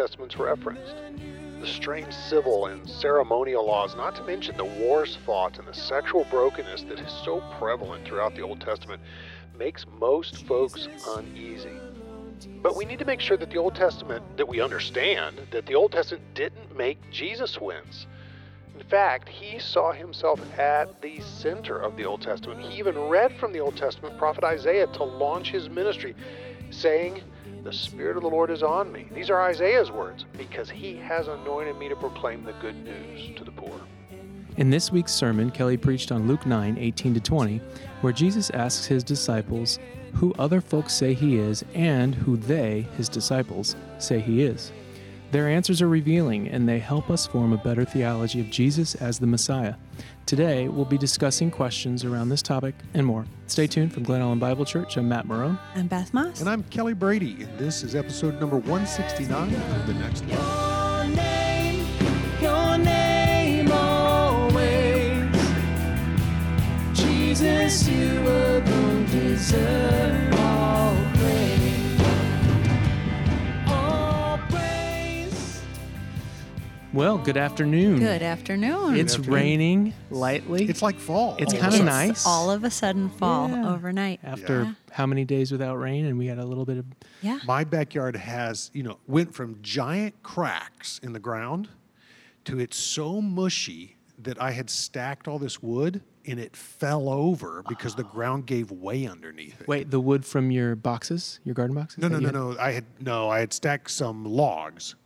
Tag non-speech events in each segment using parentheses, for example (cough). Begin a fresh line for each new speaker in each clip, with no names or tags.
Testament's referenced. The strange civil and ceremonial laws, not to mention the wars fought and the sexual brokenness that is so prevalent throughout the Old Testament, makes most folks uneasy. But we need to make sure that the Old Testament, that we understand that the Old Testament didn't make Jesus wins. In fact, he saw himself at the center of the Old Testament. He even read from the Old Testament prophet Isaiah to launch his ministry, saying, The Spirit of the Lord is on me. These are Isaiah's words, because he has anointed me to proclaim the good news to the poor.
In this week's sermon, Kelly preached on Luke 9 18 to 20, where Jesus asks his disciples who other folks say he is and who they, his disciples, say he is. Their answers are revealing and they help us form a better theology of Jesus as the Messiah. Today, we'll be discussing questions around this topic and more. Stay tuned from Glen Ellyn Bible Church. I'm Matt Marron.
I'm Beth Maas.
And I'm Kelly Brady, and this is episode number 169 of The Next Level.
Your name, your name always. Jesus, you alone deserve
Well, good afternoon.
Good afternoon.
It's
afternoon.
raining lightly.
It's like fall.
It's kinda
of a sudden.
nice.
all of a sudden fall
Yeah.
overnight.
after
Yeah.
how many days without rain, and we had a little bit of
Yeah.
My backyard has, you know, went from giant cracks in the ground to it's so mushy that I had stacked all this wood and it fell over because the ground gave way underneath it.
wait the wood from your boxes, your garden boxes.
No, no, no,
had?
no. I had no. I had stacked some logs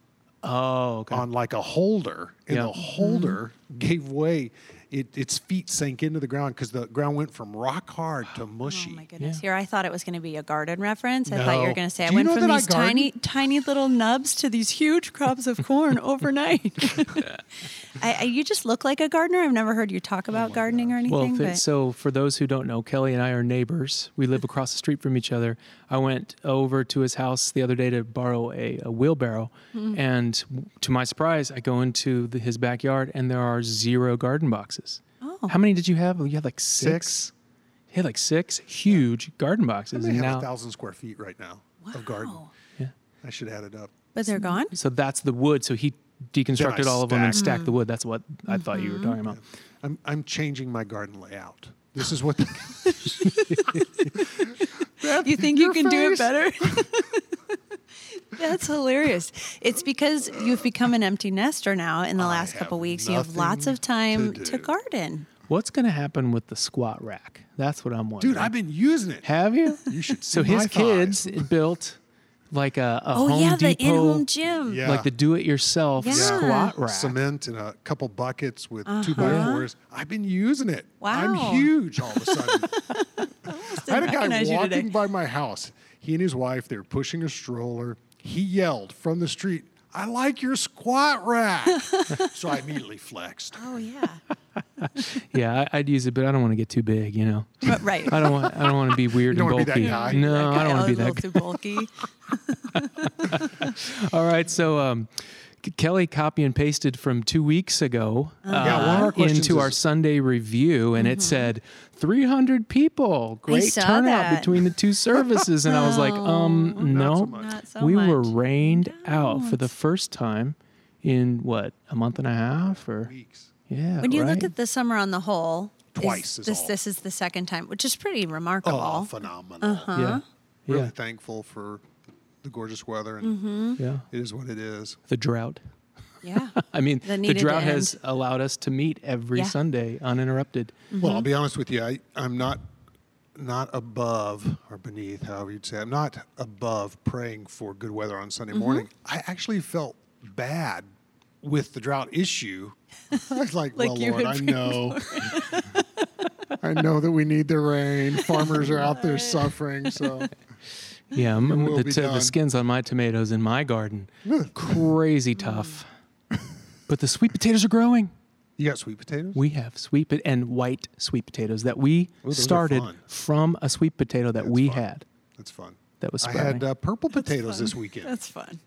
Oh, okay.
on like a holder, and
Yeah.
the holder gave way. It, its feet sank into the ground because the ground went from rock hard to mushy.
Oh my goodness!
Yeah.
Here, I thought it was going to be a garden reference. I thought you were going to say I
Do you
went from these tiny, tiny little nubs to these huge crops of corn (laughs) overnight. (laughs) I, I, you just look like a gardener. I've never heard you talk about gardening or anything.
Well, if
but
so for those who don't know, Kelly and I are neighbors. We live across the street from each other. I went over to his house the other day to borrow a, a wheelbarrow,
Mm-hmm.
and to my surprise, I go into the, his backyard and there are zero garden boxes.
Oh.
How many did you have? You had like six.
Six.
You had like six huge garden boxes,
may
and
have
now
a thousand square feet right now of garden.
Yeah.
I should add it up.
but they're gone.
So that's the wood. So he deconstructed all of them and
stacked.
stacked the wood. That's what I thought you were
Mm-hmm.
talking about.
I'm I'm changing my garden layout. This is what. (laughs) The,
You think you
your
can do it better? (laughs) (laughs) That's hilarious. It's because you've become an empty nester now in the
I
last couple weeks. You have lots of time
to
to, garden.
What's going to happen with the squat rack? That's what I'm wondering.
dude, I've been using it.
Have you? (laughs)
You should see.
So
see
his
my
kids built like a, a
Oh
Home
yeah, the
Depot,
in-home gym.
Yeah.
like the do-it-yourself
Yeah.
squat rack.
cement and a couple buckets with two by
Uh-huh.
fours. I've been using it. I'm
Wow.
huge all of a sudden. (laughs)
Just
I had a guy
recognize you today.
walking by my house. He and his wife, they were pushing a stroller. He yelled from the street, I like your squat rack. (laughs) so I immediately flexed.
Oh yeah, (laughs)
Yeah, I, I'd use it, but I don't want to get too big. You know,
But- right.
I don't want. I don't want to be weird
You
and
don't wanna be
bulky.
that guy?
No, I don't want to be that. Guy.
too bulky. (laughs) (laughs)
All right, so um, Kelly copy and pasted from two weeks ago
Yeah, one of
uh,
our questions
into our Sunday review, and it said 300 people. Great turnout
that.
between the two services, and I was like, um, no,
so much.
So
we were
much.
rained out for the first time in what a month and a half, or
Weeks.
Yeah.
When you
right?
look at the summer on the whole,
Twice is
this
all.
this is the second time, which is pretty oh, remarkable.
Oh, phenomenal.
Uh yeah,
Really
yeah,
thankful for the gorgeous weather, and mm-hmm.
yeah,
it is what it is.
the drought.
Yeah. (laughs)
I mean,
That
the drought has allowed us to meet every
Yeah.
Sunday uninterrupted. Mm-hmm.
Well, I'll be honest with you. I, I'm not not above or beneath, however you'd say. I'm not above praying for good weather on Sunday mm-hmm. morning. I actually felt bad with the drought issue. (laughs) I was like,
Like
well, Lord, I know. (laughs) I know that we need the rain. Farmers are out there suffering. So (laughs)
Yeah, m-
will
the, t- the skins on my tomatoes in my garden, crazy tough. But the sweet potatoes are growing.
you got sweet potatoes.
We have sweet pot- and white sweet potatoes that we
those are
started from a sweet potato that
That's
we
fun.
had.
That's fun.
That was
I
sprouting.
had uh, purple potatoes this weekend.
That's fun.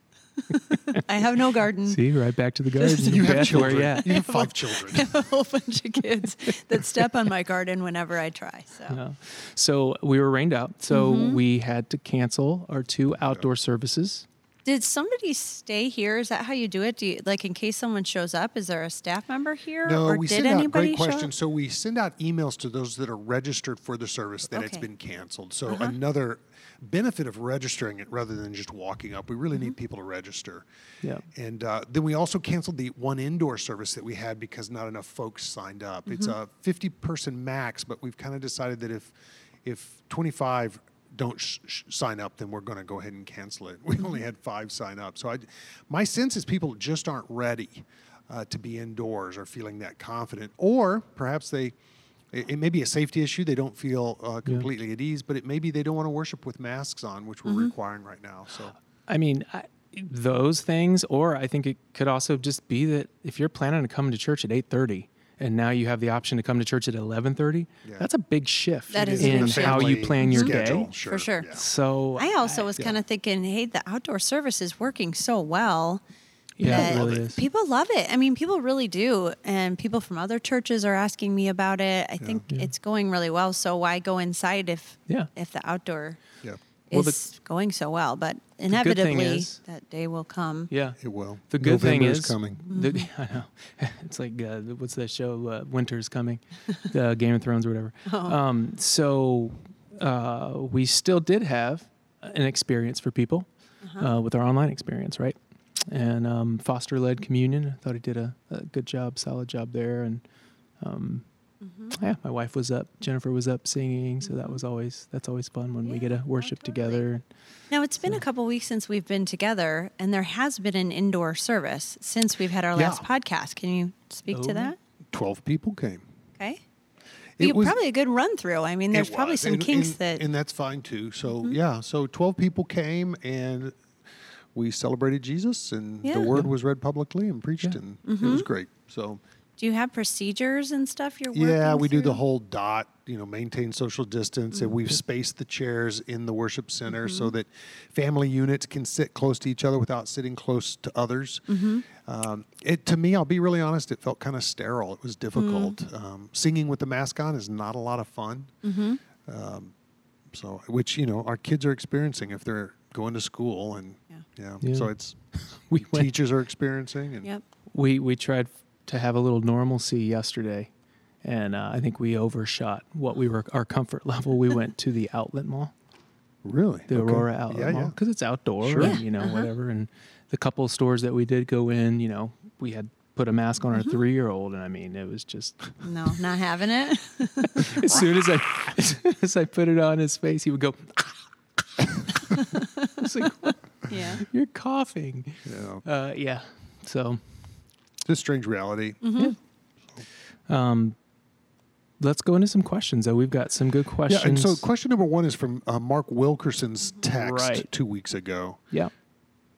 (laughs) I have no garden.
See, right back to the garden. (laughs)
you have
Beth, where
children.
you?
You have five children. (laughs)
I have a whole bunch of kids that step on my garden whenever I try. So
No. So we were rained out, so
Mm-hmm.
we had to cancel our two outdoor services.
Did somebody stay here? Is that how you do it? Do you like in case someone shows up? Is there a staff member here,
No,
or
we
did
send out great question. So we send out emails to those that are registered for the service that it's
Okay. Uh-huh.
been canceled. So another benefit of registering it rather than just walking up, we really
Mm-hmm.
need people to register.
Yeah.
And uh, then we also canceled the one indoor service that we had because not enough folks signed up. It's
Mm-hmm.
a 50 person max, but we've kind of decided that if if 25 don't sh- sh- sign up, then we're going to go ahead and cancel it. (laughs) We only had five sign up, so I, my sense is people just aren't ready uh, to be indoors or feeling that confident, or perhaps they. It, it may be a safety issue. They don't feel uh, completely at ease, but it may be they don't want to worship with masks on, which we're requiring right now. So
I mean, I, those things, or I think it could also just be that if you're planning to come to church at eight thirty, and now you have the option to come to church at eleven thirty,
Yeah.
that's a big shift
That is
in how you plan your
schedule,
day.
sure,
For sure.
yeah.
So
I also was
yeah.
kind of thinking, hey, the outdoor service is working so well.
yeah,
that
it really is.
People love it. I mean, people really do. And people from other churches are asking me about it. I think
Yeah.
it's going really well. So why go inside if
Yeah.
if the outdoor
yeah,
Well,
is
the-
going so well? But inevitably
is-
that day will come.
Yeah.
it will.
The good thing
November
is,
coming.
The, (laughs) I know (laughs) it's like uh, what's that show? Uh, Winter's coming, (laughs) the Game of Thrones or whatever. Um, so uh, we still did have an experience for people uh with our online experience, right? And um, foster led communion. I thought he did a, a good job, solid job there. And um, yeah, my wife was up, Jennifer was up singing, so that was always that's always fun when we get to worship
totally.
together.
Now it's been a couple weeks since we've been together, and there has been an indoor service since we've had our last podcast. Can you speak
Oh.
to that?
Twelve people came.
Okay.
It was-
probably a good run through. I mean, there's probably some
and-
kinks
and-
that Mm-hmm.
and that's fine too. So yeah, so twelve people came and we celebrated Jesus, and
Yeah. Mm-hmm.
the word was read publicly and preached, and it was great. So
Do you have procedures and stuff you're working
yeah, we do the whole dot, you know, maintain social distance, and
Mm-hmm.
we've spaced the chairs in the worship center so that family units can sit close to each other without sitting close to others.
Mm-hmm.
Um, it to me, I'll be really honest, it felt kind of sterile. It was difficult.
Mm.
Um, singing with the mask on is not a lot of fun.
Mm-hmm.
Um, so, which you know, our kids are experiencing if they're going to school, and
Yeah.
yeah,
Yeah.
so it's (laughs)
We
teachers are experiencing, and
Yep.
we we tried to have a little normalcy yesterday, and uh, I think we overshot what we were our comfort (laughs) level. We went to the outlet mall,
really
the
Okay.
Aurora outlet
yeah,
mall,
yeah.
because it's outdoor,
Sure.
and, you know,
uh-huh.
whatever. And the couple of stores that we did go in, you know, we had put a mask on our
Mm-hmm.
three year old, and I mean, it was just (laughs)
No, not having it. (laughs)
as soon as I as as I put it on his face, he would go. I was like,
yeah.
"You're coughing."
Yeah.
Uh, yeah. So
It's a strange reality.
Mm-hmm.
Um, let's go into some questions. Though we've got some good questions.
Yeah, and so question number one is from uh, Mark Wilkerson's text
Right.
two weeks ago.
yeah,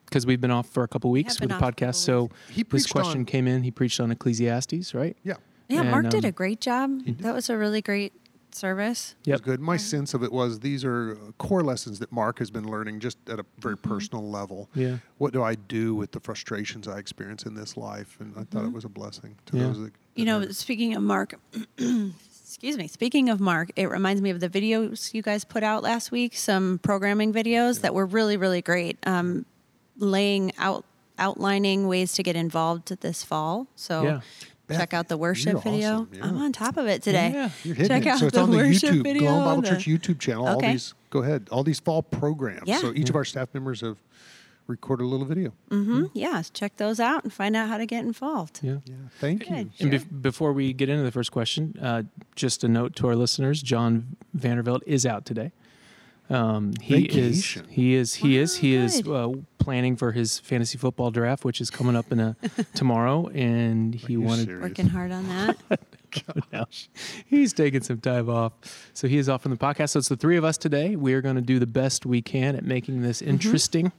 because we've been off for a couple weeks with the
off for a couple
podcast. So
He
this question
on-
came in. He preached on Ecclesiastes, right?
Yeah,
Yeah,
And,
Mark did
um,
a great job. That was a really great service.
it was good. My sense of it was these are uh, core lessons that Mark has been learning just at a very personal level.
Yeah.
What do I do with the frustrations I experience in this life? And I thought it was a blessing to
Yeah.
those that.
You know,
heard.
speaking of Mark, (clears throat) excuse me. Speaking of Mark, it reminds me of the videos you guys put out last week. Some programming videos that were really, really great. Um, laying out, outlining ways to get involved this fall. So.
Yeah.
Check out the worship
you're
video.
yeah.
I'm on top of it today.
Yeah.
You're hitting
Check
it.
out
so it's
the
on the
worship
YouTube,
video.
Glen Ellyn Bible
the-
Church YouTube channel. All these, go ahead. All these fall programs.
Yeah.
So each of our staff members have recorded a little video.
Mm-hmm. Yeah, check those out and find out how to get involved.
Yeah.
Yeah. Thank you.
Good.
And
Sure.
bef- before we get into the first question, uh, just a note to our listeners: John Vanderveld is out today. Um, he
Vacation.
is. He is. He is. He is uh, planning for his fantasy football draft, which is coming up in a (laughs) tomorrow, and he
you
wanted.
serious?
Working hard on that. (laughs)
No, he's taking some time off, so he is off from the podcast. So it's the three of us today. We are going to do the best we can at making this interesting,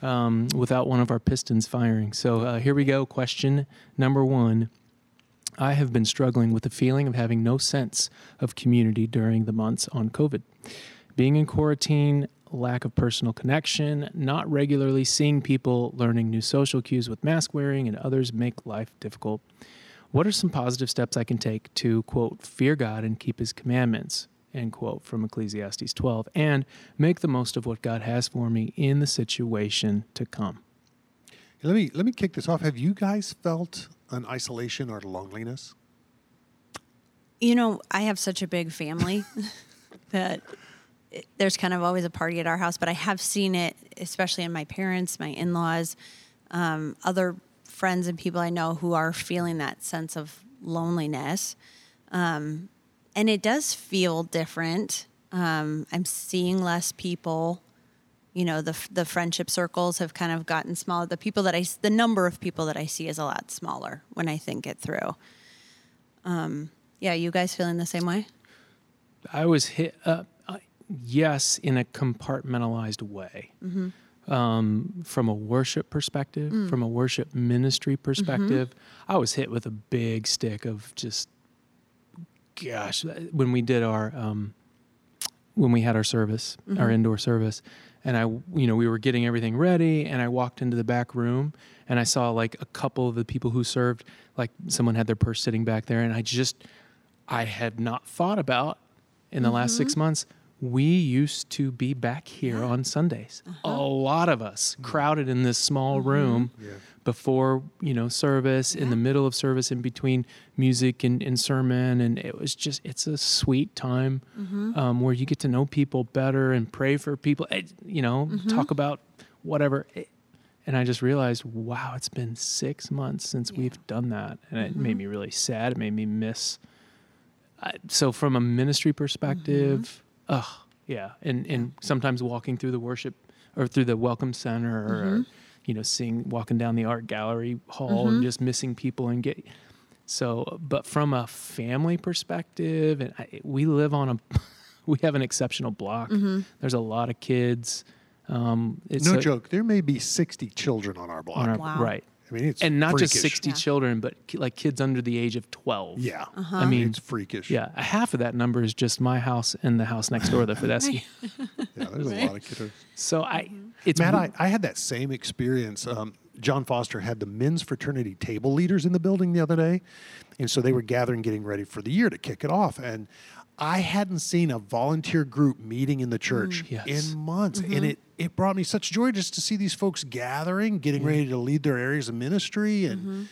um, without one of our pistons firing. So uh, here we go. Question number one. I have been struggling with the feeling of having no sense of community during the months on COVID. Being in quarantine, lack of personal connection, not regularly seeing people, learning new social cues with mask wearing, and others make life difficult. What are some positive steps I can take to, quote, fear God and keep his commandments? end quote from Ecclesiastes 12, and make the most of what God has for me in the situation to come.
Let me let me kick this off. Have you guys felt an isolation or loneliness?
You know, I have such a big family (laughs) that there's kind of always a party at our house, but I have seen it, especially in my parents, my in laws, um, other friends and people I know who are feeling that sense of loneliness. Um, and it does feel different. Um, I'm seeing less people. You know, the the friendship circles have kind of gotten smaller. The people that I, the number of people that I see is a lot smaller when I think it through. Um, yeah, you guys feeling the same way?
I was hit, uh, yes, in a compartmentalized way. Mm-hmm. Um, from a worship perspective, mm. from a worship ministry mm-hmm. perspective, I was hit with a big stick of just, gosh, uh, when we did our, um, when we had our service, our mm-hmm. indoor service, and I, you know, we were getting everything ready, and I walked into the back room, and I saw like a couple of the people who served, like someone had their purse sitting back there, and I just, I had not thought about in the last six months. We used to be back here on Sundays. Uh-huh. A lot of us mm-hmm. crowded in this small mm-hmm. room before you know service, in the middle of service, in between music and, and sermon, and it was just it's a sweet time mm-hmm. um, where you get to know people better and pray for people. eh, You know, talk about whatever. Eh, And I just realized, wow, it's been six months since we've done that, and it made me really sad. It made me miss I- so from a ministry perspective, ugh, yeah, and and sometimes walking through the worship or through the welcome center, or mm-hmm. you know, seeing walking down the art gallery hall and mm-hmm. just missing people and get. So, but from a family perspective, and I, we live on a, (laughs) we have an exceptional block. Mm-hmm. There's a lot of kids. Um, it's
no
a-
joke. There may be sixty children on our block.
on our-
Wow.
right,
I mean, it's
and not just 60
Yeah.
children, but like kids under the age of 12.
Yeah,
I mean,
it's freakish.
Yeah, a half of that number is just my house and the house next door, the (laughs) Fideschi. (laughs)
yeah. There's a lot of kids.
So I, it's
Matt, I, I had that same experience. Um, John Foster had the men's fraternity table leaders in the building the other day. And so they were gathering, getting ready for the year to kick it off. And I hadn't seen a volunteer group meeting in the mm. church
Yes.
in months. And mm-hmm. it, it brought me such joy just to see these folks gathering, getting ready to lead their areas of ministry. And mm-hmm.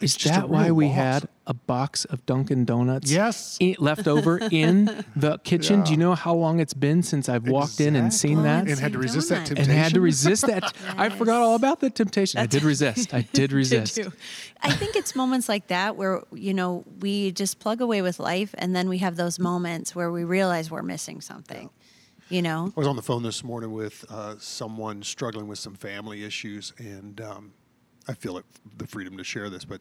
Is
it's just
that why we
loss.
had a box of Dunkin' Donuts?
Yes.
i- left over in (laughs) the kitchen. Do you know how long it's been since I've walked in and seen that?
and had to resist that temptation.
and had to resist that. (laughs) I forgot all about the temptation. I did (laughs) resist. I did resist.
too. I think it's moments like that where you know we just plug away with life, and then we have those moments where we realize we're missing something. You know,
I was on the phone this morning with uh, someone struggling with some family issues, and um, I feel it, the freedom to share this. But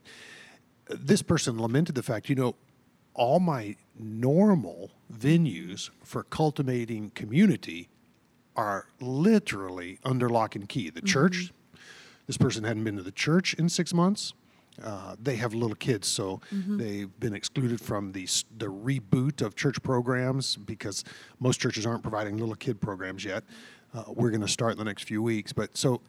this person lamented the fact, you know, all my normal venues for cultivating community are literally under lock and key. The church, this person hadn't been to the church in six months. Uh, they have little kids, so they've been excluded from the the reboot of church programs because most churches aren't providing little kid programs yet. Uh, we're going to start in the next few weeks, but so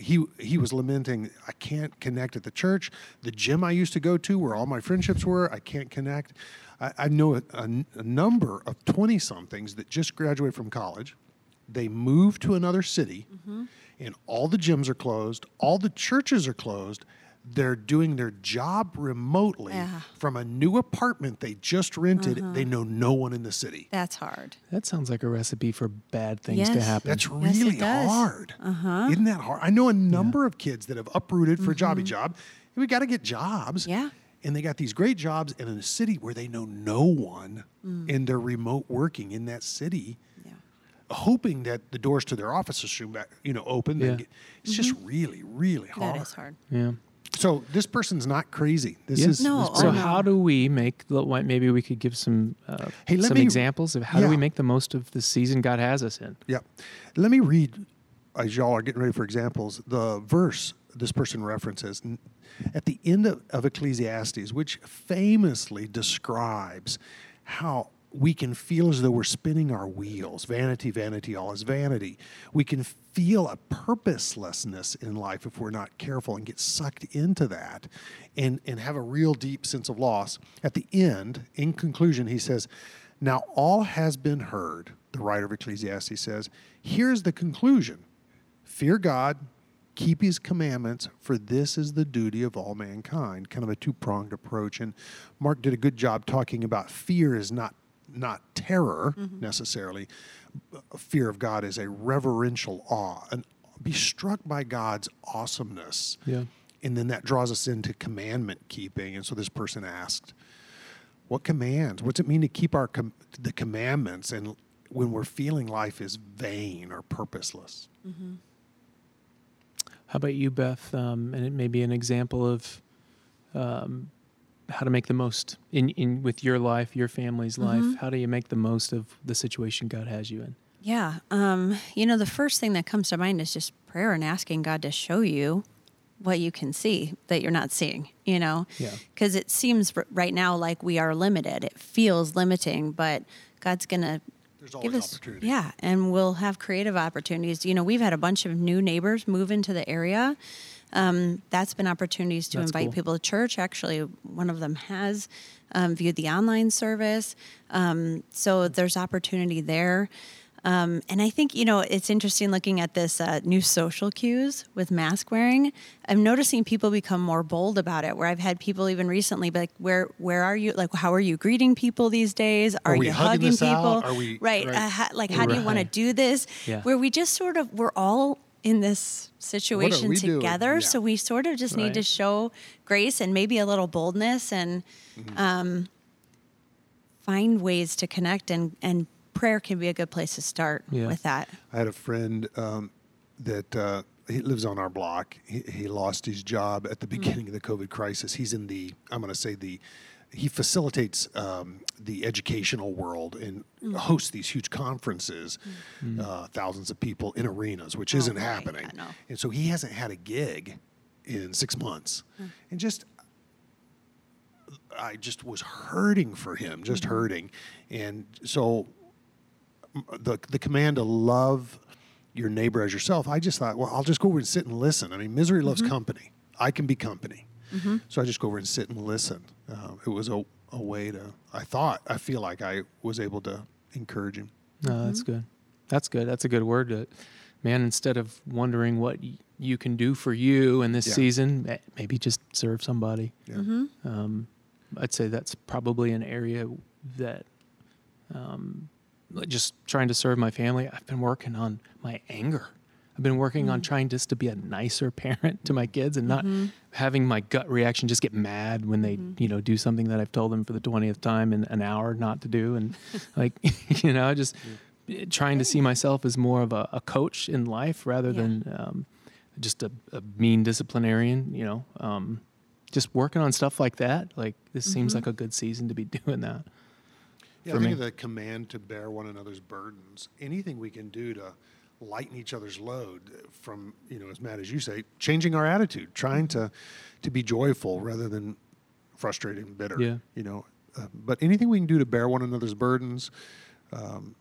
he he was lamenting I can't connect at the church, the gym I used to go to where all my friendships were. I can't connect. I, I know a number of twenty somethings that just graduated from college. They moved to another city, mm-hmm. and all the gyms are closed. All the churches are closed. They're doing their job remotely
Yeah.
from a new apartment they just rented. They know no one in the city.
that's hard.
That sounds like a recipe for bad things to
Yes.
happen.
That's
Yes, it
really
does.
hard. Uh-huh. Isn't that hard? I know a number of kids that have uprooted for a jobby job. We got to get jobs.
Mm-hmm. Yeah.
And they got these great jobs and in a city where they know no one
Mm.
and they're remote working in that city,
Yeah.
hoping that the doors to their offices soon back, you know, open.
Yeah.
Get, it's just really, really hard.
Mm-hmm. That is hard.
yeah.
So this person's not crazy. This
Yeah.
is
No,
this
So how do we make? the- what- Maybe we could give some uh,
Hey,
some
me-
examples of how do we make the most of the season God has us in.
Yeah. Let me read, as y'all are getting ready for examples, the verse this person references at the end of, of Ecclesiastes, which famously describes how we can feel as though we're spinning our wheels. Vanity, vanity, all is vanity. We can feel a purposelessness in life if we're not careful and get sucked into that and, and have a real deep sense of loss. At the end, in conclusion, he says, Now, all has been heard, the writer of Ecclesiastes says. Here's the conclusion Fear God, keep his commandments, for this is the duty of all mankind. Kind of a two pronged approach. And Mark did a good job talking about fear is not, not terror necessarily. Fear of God is a reverential awe, and be struck by God's awesomeness.
Yeah.
And then that draws us into commandment keeping. And so this person asked, what commands? What's it mean to keep our com- the commandments and when we're feeling life is vain or purposeless?
How about you, Beth? Um, and it may be an example of um, how to make the most in, in with your life, your family's life. How do you make the most of the situation God has you in?
Yeah. Um, you know, the first thing that comes to mind is just prayer and asking God to show you what you can see that you're not seeing, you know?
Yeah.
Because it seems r- right now like we are limited. It feels limiting, but God's going to
There's always
us
opportunity.
yeah and we'll have creative opportunities. You know we've had a bunch of new neighbors move into the area. Um, that's been opportunities to
That's
invite
cool.
people to church. Actually one of them has um, viewed the online service. Um, so there's opportunity there um, and I think, you know, it's interesting looking at this uh, new social cues with mask wearing. I'm noticing people become more bold about it. Where I've had people even recently be like, "Where, where are you? Like, how are you greeting people these days? Are,
we
you
hugging
hugging people?
Are we-
right?
right.
Uh, ha- like, how do you want to do this?
Yeah.
Where we just sort of we're all in this situation together,
Yeah.
so we sort of just need to show grace and maybe a little boldness and
Mm-hmm.
um, find ways to connect and and prayer can be a good place to start
Yeah.
with that.
I had a friend um, that uh, he lives on our block. He, he lost his job at the beginning of the COVID crisis. He's in the, I'm going to say the, he facilitates um, the educational world and hosts these huge conferences, uh, thousands of people in arenas, which isn't
right.
happening.
I know.
And so he hasn't had a gig in six months. And just I just was hurting for him, just hurting. And so m- the the command to love your neighbor as yourself, I just thought, well, I'll just go over and sit and listen. I mean, misery loves company. I can be company. So I just go over and sit and listen. Uh, it was a, a way to, I thought, I feel like I was able to encourage him.
No, that's good. That's good. That's a good word. To, man, instead of wondering what y- you can do for you in this
Yeah.
season, maybe just serve somebody.
Yeah.
Um, I'd say that's probably an area that um, like just trying to serve my family. I've been working on my anger. I've been working on mm. trying just to be a nicer (laughs) parent to my kids and not mm-hmm. having my gut reaction just get mad when they, mm-hmm. you know, do something that I've told them for the 20th time in an hour not to do. And (laughs) like, (laughs) you know, just eh, trying to see myself as more of a, a coach in life rather
Yeah.
than um, just a, a mean disciplinarian, you know, um, just working on stuff like that. Like this seems mm-hmm. like a good season to be doing that.
Yeah, I think
me.
of the command to bear one another's burdens. Anything we can do to lighten each other's load from, you know, as Matt as you say, changing our attitude, trying to to be joyful rather than frustrated and bitter.
Yeah.
You know, uh, but anything we can do to bear one another's burdens, um,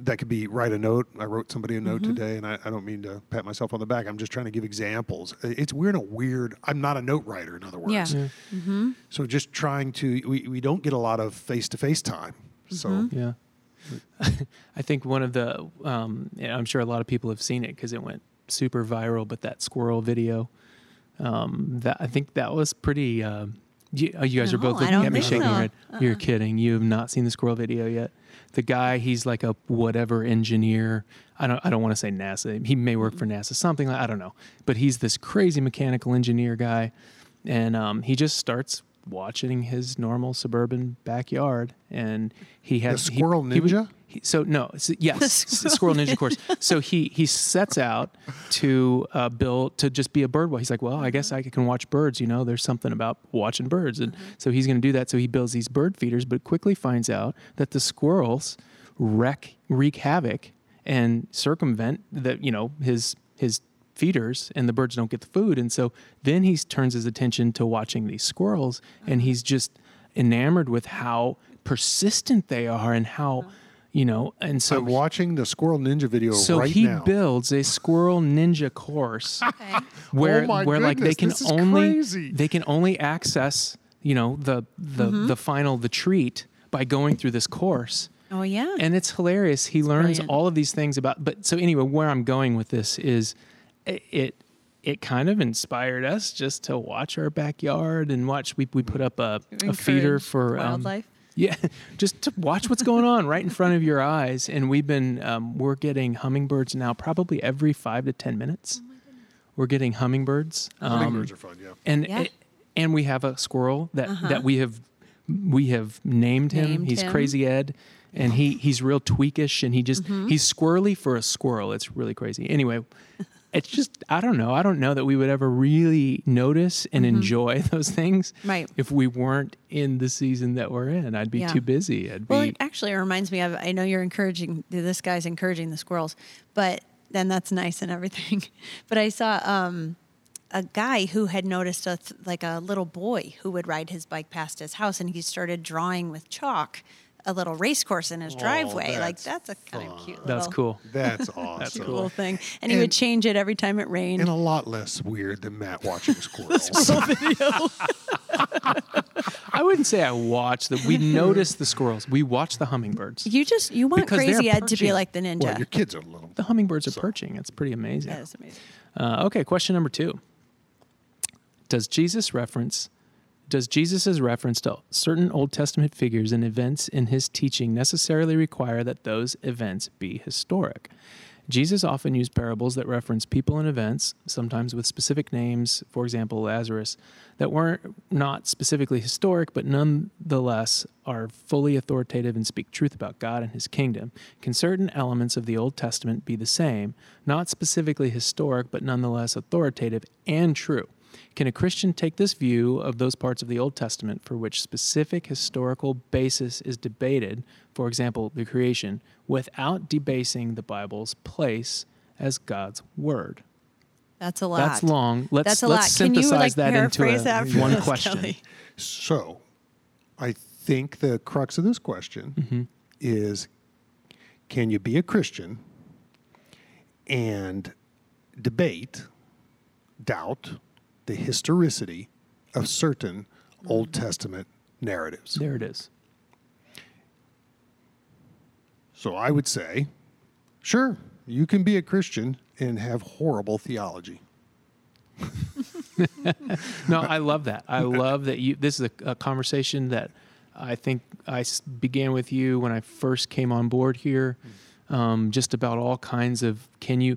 that could be write a note. I wrote somebody a note today, and I, I don't mean to pat myself on the back. I'm just trying to give examples. It's we're in a weird. I'm not a note writer, in other words.
Yeah.
Yeah.
So just trying to, we, we don't get a lot of face to face time. So
Yeah. (laughs) I think one of the, um, yeah, I'm sure a lot of people have seen it because it went super viral, but that squirrel video, um, that I think that was pretty. Uh, you, oh, you guys are both looking at me
think
shaking your
so.
head. You're kidding. You have not seen the squirrel video yet. The guy, he's like a whatever engineer. I don't. I don't want to say NASA. He may work for NASA, something like I don't know. But he's this crazy mechanical engineer guy, and um, he just starts watching his normal suburban backyard, and he has he-
squirrel
he
ninja?
he- so no, so, yes, s- squirrel ninja course. So he he sets out to uh, build to just be a bird watcher. He's like, well, I guess I can watch birds. You know, there's something about watching birds, and so he's going to do that. So he builds these bird feeders, but quickly finds out that the squirrels wreck wreak havoc and circumvent the you know his his feeders and the birds don't get the food and so then he turns his attention to watching these squirrels and he's just enamored with how persistent they are and how you know and so
I'm watching the Squirrel Ninja video
so
right
he
now.
builds a squirrel ninja course (laughs) (laughs) where
Oh my
where like they can
goodness, this is
only
crazy.
they can only access you know the the
Mm-hmm.
the final the treat by going through this course.
Oh yeah.
And it's hilarious. He learns
brilliant.
all of these things about. But so anyway, where I'm going with this is, it it, it kind of inspired us just to watch our backyard and watch. We we put up a, a feeder
Encourage
for um,
wildlife.
yeah, (laughs) just to watch what's going on right in front of your eyes. And we've been um, we're getting hummingbirds now probably every five to ten minutes. we're getting hummingbirds. Um,
Hummingbirds are fun, yeah.
and
Yeah.
and we have a squirrel that that we have we have named him.
Named
he's
him.
Crazy Ed, and he he's real tweakish, and he just
Mm-hmm.
he's squirrely for a squirrel. It's really crazy. Anyway. It's just I don't know. I don't know that we would ever really notice and enjoy (laughs) those things
Mm-hmm. Right.
if we weren't in the season that we're in. I'd be
Yeah.
too busy. I'd
Well,
be
it actually reminds me of I know you're encouraging this guy's encouraging the squirrels, but then that's nice and everything. (laughs) But I saw um, a guy who had noticed a th- like a little boy who would ride his bike past his house, and he started drawing with chalk a little race course in his driveway. like
that's
that's a kind of cute.
that's
little,
cool.
That's awesome. (laughs)
Cute little thing, and he would change it every time it rained.
and a lot less weird than Matt watching (laughs) squirrels. (laughs)
I wouldn't say I watch the. We notice the squirrels. We watch the hummingbirds.
you just you want
Because
Crazy Ed to be like the ninja.
well, your kids are little.
The hummingbirds are perching. It's pretty amazing.
that is amazing.
Uh, okay, question number two. Does Jesus reference does Jesus' reference to certain Old Testament figures and events in his teaching necessarily require that those events be historic? Jesus often used parables that reference people and events, sometimes with specific names, for example, Lazarus, that weren't not specifically historic, but nonetheless are fully authoritative and speak truth about God and his kingdom. Can certain elements of the Old Testament be the same, not specifically historic, but nonetheless authoritative and true? Can a Christian take this view of those parts of the Old Testament for which specific historical basis is debated, for example, the creation, without debasing the Bible's place as God's word?
That's a lot.
That's long. Let's
That's a
let's
lot. Can you,
synthesize
like,
that into a,
that
one
us,
question.
Kelly?
So, I think the crux of this question
Mm-hmm.
is can you be a Christian and debate, doubt the historicity of certain Old Testament narratives?
There it is.
So, I would say, sure, you can be a Christian and have horrible theology. (laughs)
No, I love that. I (laughs) love that you. This is a, a conversation that I think I began with you when I first came on board here, um, just about all kinds of. Can you?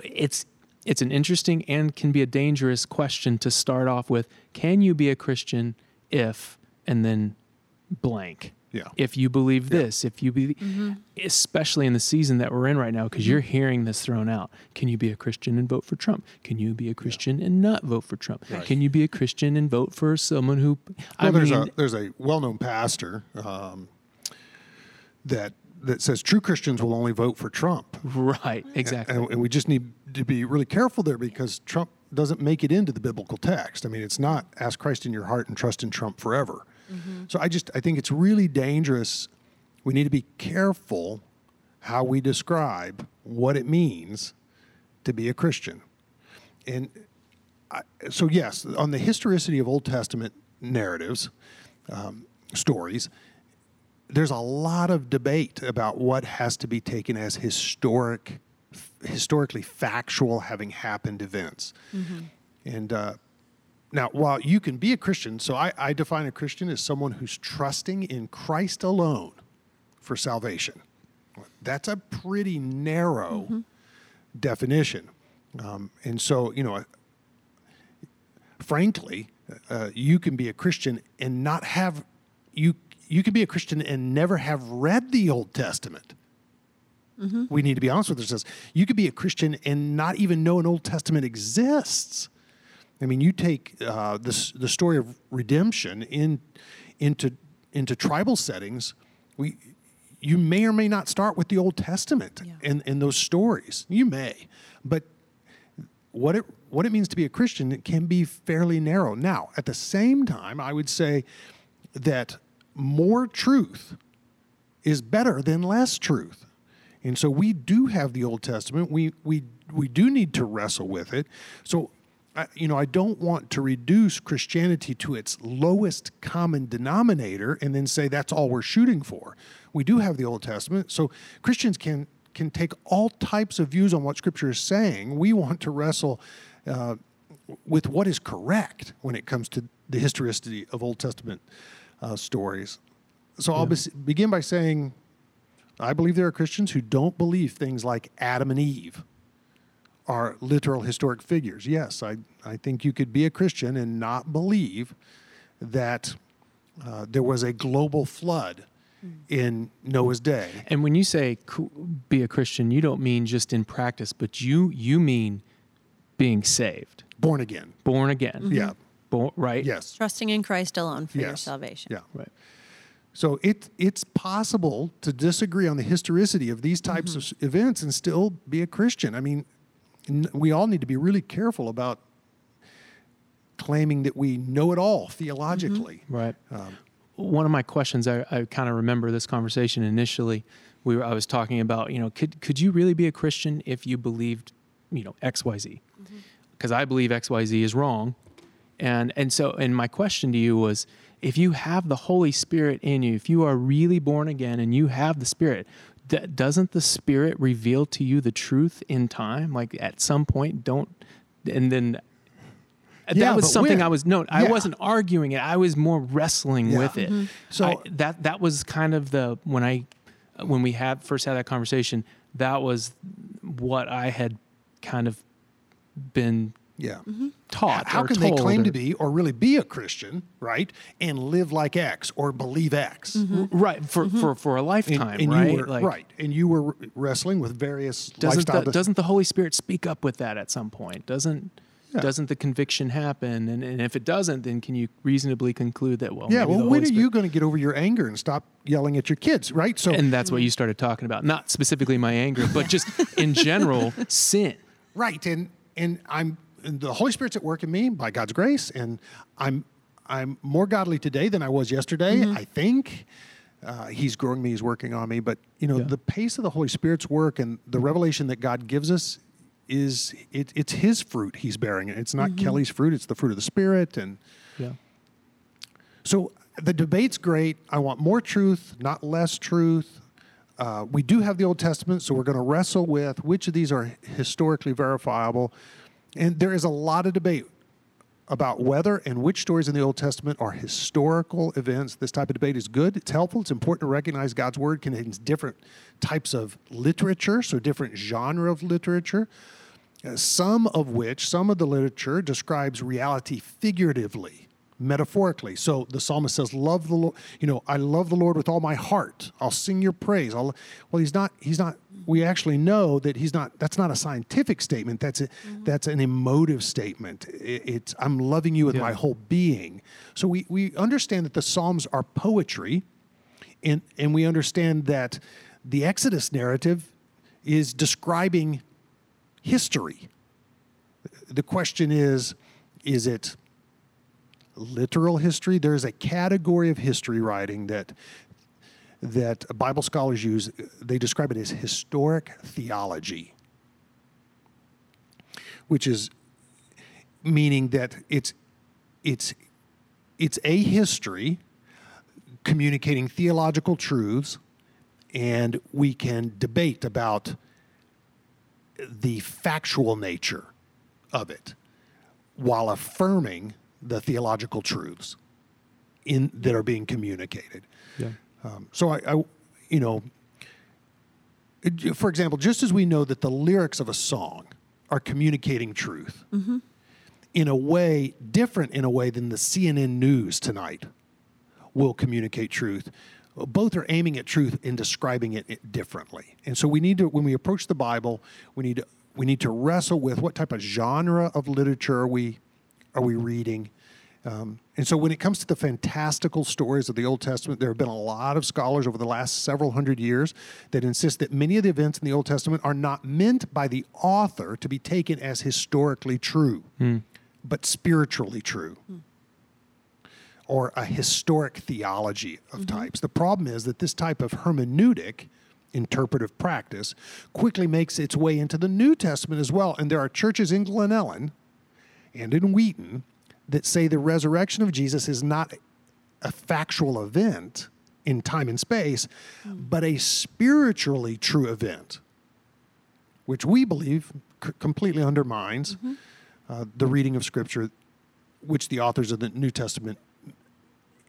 It's it's an interesting and can be a dangerous question to start off with. Can you be a Christian if and then blank?
Yeah.
If you believe this, if you believe, especially in the season that we're in right now, because you're hearing this thrown out. Can you be a Christian and vote for Trump? Can you be a Christian and not vote for Trump? Can you be a Christian and vote for someone who? I
Well, there's
mean,
a there's a well-known pastor um, that that says true Christians will only vote for Trump,
right? Exactly.
and, and we just need to be really careful there because Trump doesn't make it into the biblical text. I mean, it's not ask Christ in your heart and trust in Trump forever. So I just I think it's really dangerous. We need to be careful how we describe what it means to be a Christian, and I, so yes, on the historicity of Old Testament narratives, um, stories, there's a lot of debate about what has to be taken as historic, historically factual, having happened events. And uh, now, while you can be a Christian, so I, I define a Christian as someone who's trusting in Christ alone for salvation. That's a pretty narrow definition. Um, and so, you know, frankly, uh, you can be a Christian and not have you. You can be a Christian and never have read the Old Testament. We need to be honest with ourselves. You could be a Christian and not even know an Old Testament exists. I mean, you take uh, this, the story of redemption in, into, into tribal settings. We, you may or may not start with the Old Testament
Yeah.
in, in those stories. You may, but what it what it means to be a Christian it can be fairly narrow. Now, at the same time, I would say that more truth is better than less truth. And so we do have the Old Testament. We we we do need to wrestle with it. So you know, I don't want to reduce Christianity to its lowest common denominator and then say that's all we're shooting for. We do have the Old Testament, so Christians can can take all types of views on what Scripture is saying. We want to wrestle uh, with what is correct when it comes to the historicity of Old Testament uh, stories. So I'll bes- begin by saying, I believe there are Christians who don't believe things like Adam and Eve are literal historic figures. Yes, I, I think you could be a Christian and not believe that uh, there was a global flood in Noah's day.
And when you say be a Christian, you don't mean just in practice, but you you mean being saved,
Born again.
born again.
Yeah.
Born, right?
Yes.
Trusting in Christ alone for your salvation.
Yeah.
Right.
So it it's possible to disagree on the historicity of these types of mm-hmm. events and still be a Christian. I mean, n- we all need to be really careful about claiming that we know it all mm-hmm. theologically.
Right. Um, One of my questions, I, I kind of remember this conversation initially. We were, I was talking about, you know, could could you really be a Christian if you believed, you know, X Y Z? Mm-hmm. Because I believe X Y Z is wrong, and and so and my question to you was, if you have the Holy Spirit in you, if you are really born again and you have the Spirit, d- doesn't the Spirit reveal to you the truth in time? Like at some point, don't, and then.
Yeah,
that was something
when?
I was no, I
Yeah.
wasn't arguing it. I was more wrestling
Yeah.
with it. Mm-hmm.
So-
I- that that was kind of the when I when we had first had that conversation. That was what I had kind of been
Yeah. Mm-hmm.
taught.
How
or
can they claim
or-
to be or really be a Christian, right? And live like X or believe X? Mm-hmm.
right for mm-hmm. for for a lifetime?
and
right,
you were right, and you were wrestling with various
Doesn't
lifestyle.
the, doesn't the Holy Spirit speak up with that at some point? Doesn't
Yeah.
doesn't the conviction happen? And, and if it doesn't, then can you reasonably conclude that well,
yeah.
maybe
Well,
the
when
Holy
are you going to get over your anger and stop yelling at your kids, right? So
And that's what you started talking about. Not specifically my anger, but just in general, (laughs) sin.
Right, and and I'm and the Holy Spirit's at work in me by God's grace, and I'm I'm more godly today than I was yesterday. I think uh, He's growing me, He's working on me. But you know,
Yeah.
the pace of the Holy Spirit's work and the revelation that God gives us is it, it's His fruit He's bearing. It's not Kelly's fruit; it's the fruit of the Spirit, and
Yeah.
so the debate's great. I want more truth, not less truth. Uh, we do have the Old Testament, so we're going to wrestle with which of these are historically verifiable. And there is a lot of debate about whether and which stories in the Old Testament are historical events. This type of debate is good. It's helpful. It's important to recognize God's Word contains different types of literature, so different genre of literature. Uh, some of which, some of the literature describes reality figuratively, metaphorically. So the psalmist says, "Love the Lord." You know, I love the Lord with all my heart. I'll sing your praise. I'll, well, he's not. He's not. We actually know that he's not. That's not a scientific statement. That's a, mm-hmm. that's an emotive statement. It, it's I'm loving you with
Yeah.
my whole being. So we we understand that the Psalms are poetry, and and we understand that the Exodus narrative is describing history. The question is is it literal history? There's a category of history writing that that Bible scholars use. They describe it as historic theology, which is meaning that it's it's it's a history communicating theological truths and we can debate about the factual nature of it while affirming the theological truths in that are being communicated.
Yeah.
Um, so I, I, you know, for example, just as we know that the lyrics of a song are communicating truth in a way different in a way than the CNN news tonight will communicate truth. Both are aiming at truth and describing it it differently. And so we need to, when we approach the Bible, we need to we need to wrestle with what type of genre of literature are we are we mm-hmm. reading. Um, and so when it comes to the fantastical stories of the Old Testament, there have been a lot of scholars over the last several hundred years that insist that many of the events in the Old Testament are not meant by the author to be taken as historically true, hmm. but spiritually true hmm. or a historic theology of mm-hmm. types. The problem is that this type of hermeneutic, interpretive practice, quickly makes its way into the New Testament as well. And there are churches in Glen Ellyn and in Wheaton that say the resurrection of Jesus is not a factual event in time and space, but a spiritually true event, which we believe c- completely undermines uh, the reading of Scripture, which the authors of the New Testament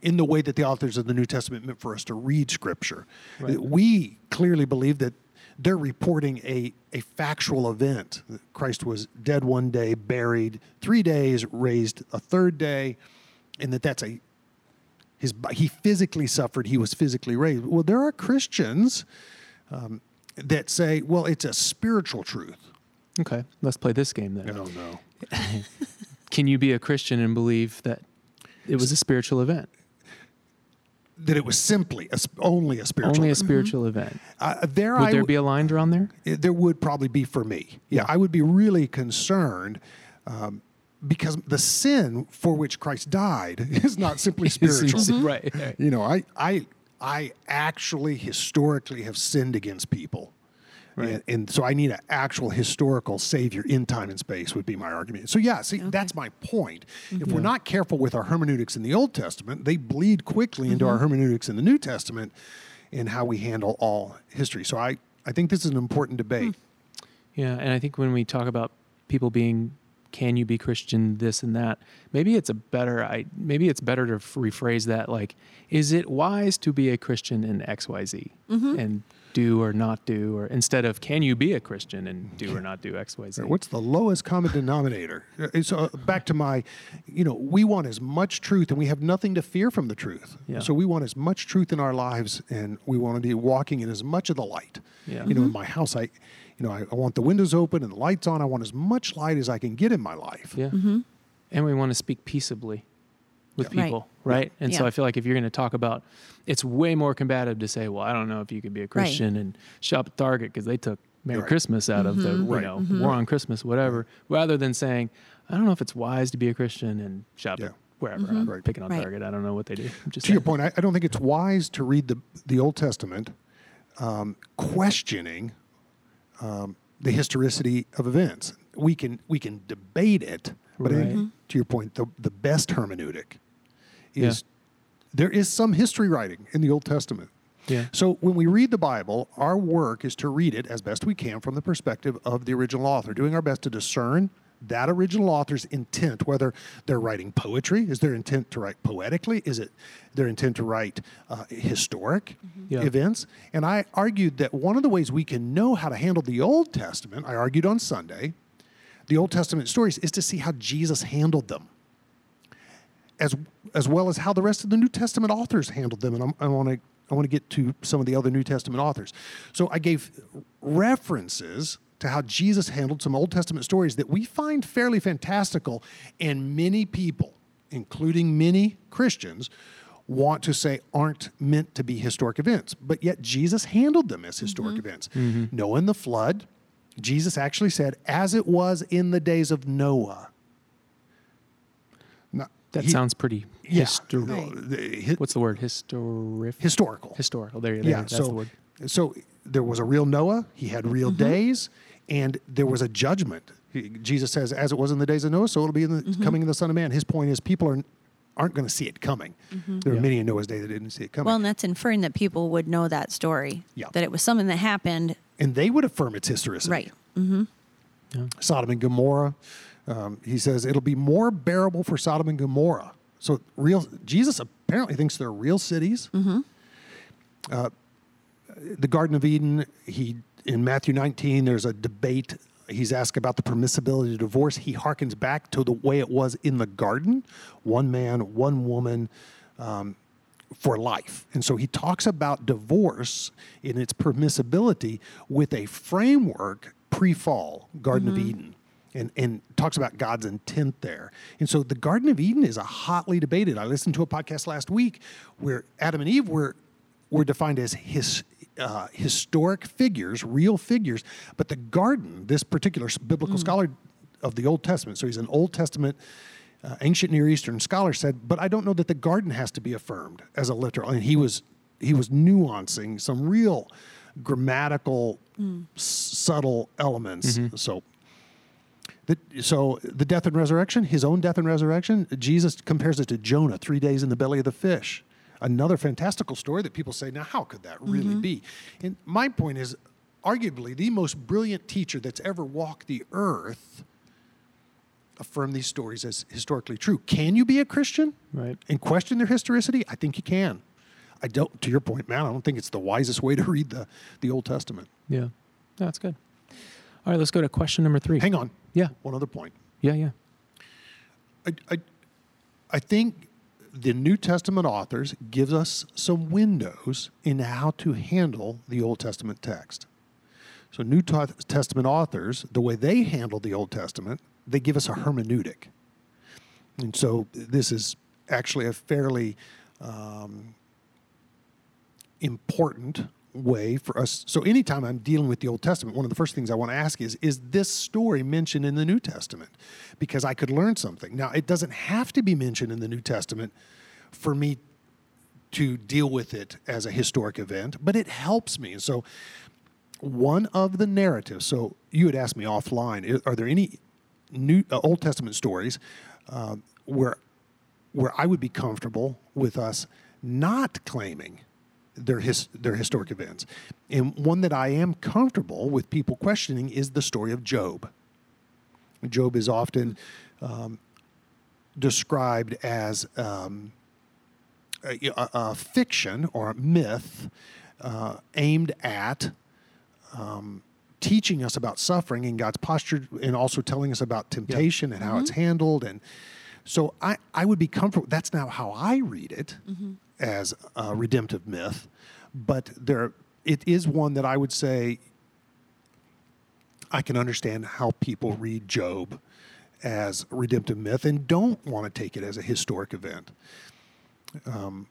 in the way that the authors of the New Testament meant for us to read Scripture.
Right.
We clearly believe that they're reporting a, a factual event. Christ was dead one day, buried three days, raised a third day, and that that's a his he physically suffered. He was physically raised. Well, there are Christians um, that say, well, it's a spiritual truth.
Okay, let's play this game then.
No, no. (laughs)
Can you be a Christian and believe that it was a spiritual event?
That it was simply a, only a spiritual.
Only a
event.
spiritual event.
Uh, there,
Would
I
there be a line drawn there?
it- there would probably be for me. Yeah, I would be really concerned um, because the sin for which Christ died (laughs) is not simply (laughs) spiritual.
Right, right.
You know, I, I, I actually historically have sinned against people.
Right.
And, and so I need an actual historical savior in time and space would be my argument. So yeah, see, that's my point. If we're not careful with our hermeneutics in the Old Testament, they bleed quickly into our mm-hmm. hermeneutics in the New Testament and how we handle all history. So I, I think this is an important debate. Hmm.
Yeah, and I think when we talk about people being, can you be Christian, this and that, maybe it's a better, I maybe it's better to rephrase that like, is it wise to be a Christian in X Y Z mm-hmm. and do or not do, or instead of can you be a Christian and do or not do X Y Z?
What's the lowest common denominator? Uh, So uh, back to my, you know, we want as much truth, and we have nothing to fear from the truth.
Yeah.
So we want as much truth in our lives, and we want to be walking in as much of the light.
Yeah.
You know, in my house, I, you know, I, I want the windows open and the lights on. I want as much light as I can get in my life.
Yeah. And we want to speak peaceably with people, right? And so I feel like if you're going to talk about, it's way more combative to say, well, I don't know if you could be a Christian and shop at Target because they took Merry
Right.
Christmas out of the, you
Right.
know, war on Christmas, whatever, rather than saying, I don't know if it's wise to be a Christian and shop
Yeah.
at wherever. I'm
Right.
picking on
Right.
Target. I don't know what they do. (laughs) I'm just
To your point, I, I don't think it's wise to read the the Old Testament um, questioning um, the historicity of events. We can we can debate it, but I think,
Right. Mhm.
to your point, the the best hermeneutic is there is some history writing in the Old Testament.
Yeah.
So when we read the Bible, our work is to read it as best we can from the perspective of the original author, doing our best to discern that original author's intent, whether they're writing poetry, is their intent to write poetically? Is it their intent to write uh, historic
Yeah.
events? And I argued that one of the ways we can know how to handle the Old Testament, I argued on Sunday, the Old Testament stories, is to see how Jesus handled them as as well as how the rest of the New Testament authors handled them. And I'm, I want to I want to get to some of the other New Testament authors. So I gave references to how Jesus handled some Old Testament stories that we find fairly fantastical, and many people, including many Christians, want to say aren't meant to be historic events. But yet Jesus handled them as historic mm-hmm. events. Mm-hmm. Noah and the flood. Jesus actually said, "As it was in the days of Noah." Now,
That
he-
sounds pretty
yeah,
histor-
no, the- hi-
What's the word? Historic.
historical.
Historical. There you go.
yeah,
That's
so
the word.
so there was a real Noah. He had real
Mm-hmm.
days, and there was a judgment. He- Jesus says, "As it was in the days of Noah, so it'll be in the
Mm-hmm.
coming of the Son of Man." His point is, people are aren't going to see it coming. There were
Yeah.
many in Noah's day that didn't see it coming,
Well, and that's inferring that people would know that story.
Yeah.
That it was something that happened.
and they would affirm its historicity.
Right.
Sodom and Gomorrah. Um, he says it'll be more bearable for Sodom and Gomorrah. So real Jesus apparently thinks they're real cities. Uh, the Garden of Eden. He in Matthew 19. There's a debate. He's asked about the permissibility of divorce. He harkens back to the way it was in the garden: one man, one woman. Um, for life. And so he talks about divorce in its permissibility with a framework pre fall, Garden of Eden, and, and talks about God's intent there. And so the Garden of Eden is a hotly debated. I listened to a podcast last week where Adam and Eve were, were defined as his. Uh, historic figures, real figures, but the garden, this particular biblical scholar of the Old Testament, so he's an Old Testament uh, ancient Near Eastern scholar said, but I don't know that the garden has to be affirmed as a literal. And he was he was nuancing some real grammatical s- subtle elements. So The, so the death and resurrection, his own death and resurrection, Jesus compares it to Jonah, three days in the belly of the fish. Another fantastical story that people say, now how could that really mm-hmm. be? And my point is, arguably the most brilliant teacher that's ever walked the earth affirmed these stories as historically true. Can you be a Christian
Right.
and question their historicity? I think you can. I don't. To your point, man, I don't think it's the wisest way to read the the Old Testament.
Yeah. That's good. All right, let's go to question number three.
Hang on.
Yeah.
One other point.
Yeah, yeah.
I, I, I think the New Testament authors give us some windows in how to handle the Old Testament text. So, New Ta- Testament authors, the way they handle the Old Testament, they give us a hermeneutic. And so, this is actually a fairly um, important way for us. So, anytime I'm dealing with the Old Testament, one of the first things I want to ask is Is this story mentioned in the New Testament? Because I could learn something. Now, it doesn't have to be mentioned in the New Testament for me to deal with it as a historic event, but it helps me. So, one of the narratives. So you had asked me offline: Are there any new uh, Old Testament stories uh, where where I would be comfortable with us not claiming their his, their historic events? And one that I am comfortable with people questioning is the story of Job. Job is often um, described as um, a, a- a fiction or a myth uh, aimed at um, teaching us about suffering and God's posture, and also telling us about temptation and how it's handled. And so I, I would be comfortable. That's now how I read it as a redemptive myth, but there it is one that I would say I can understand how people read Job as a redemptive myth and don't want to take it as a historic event. Um,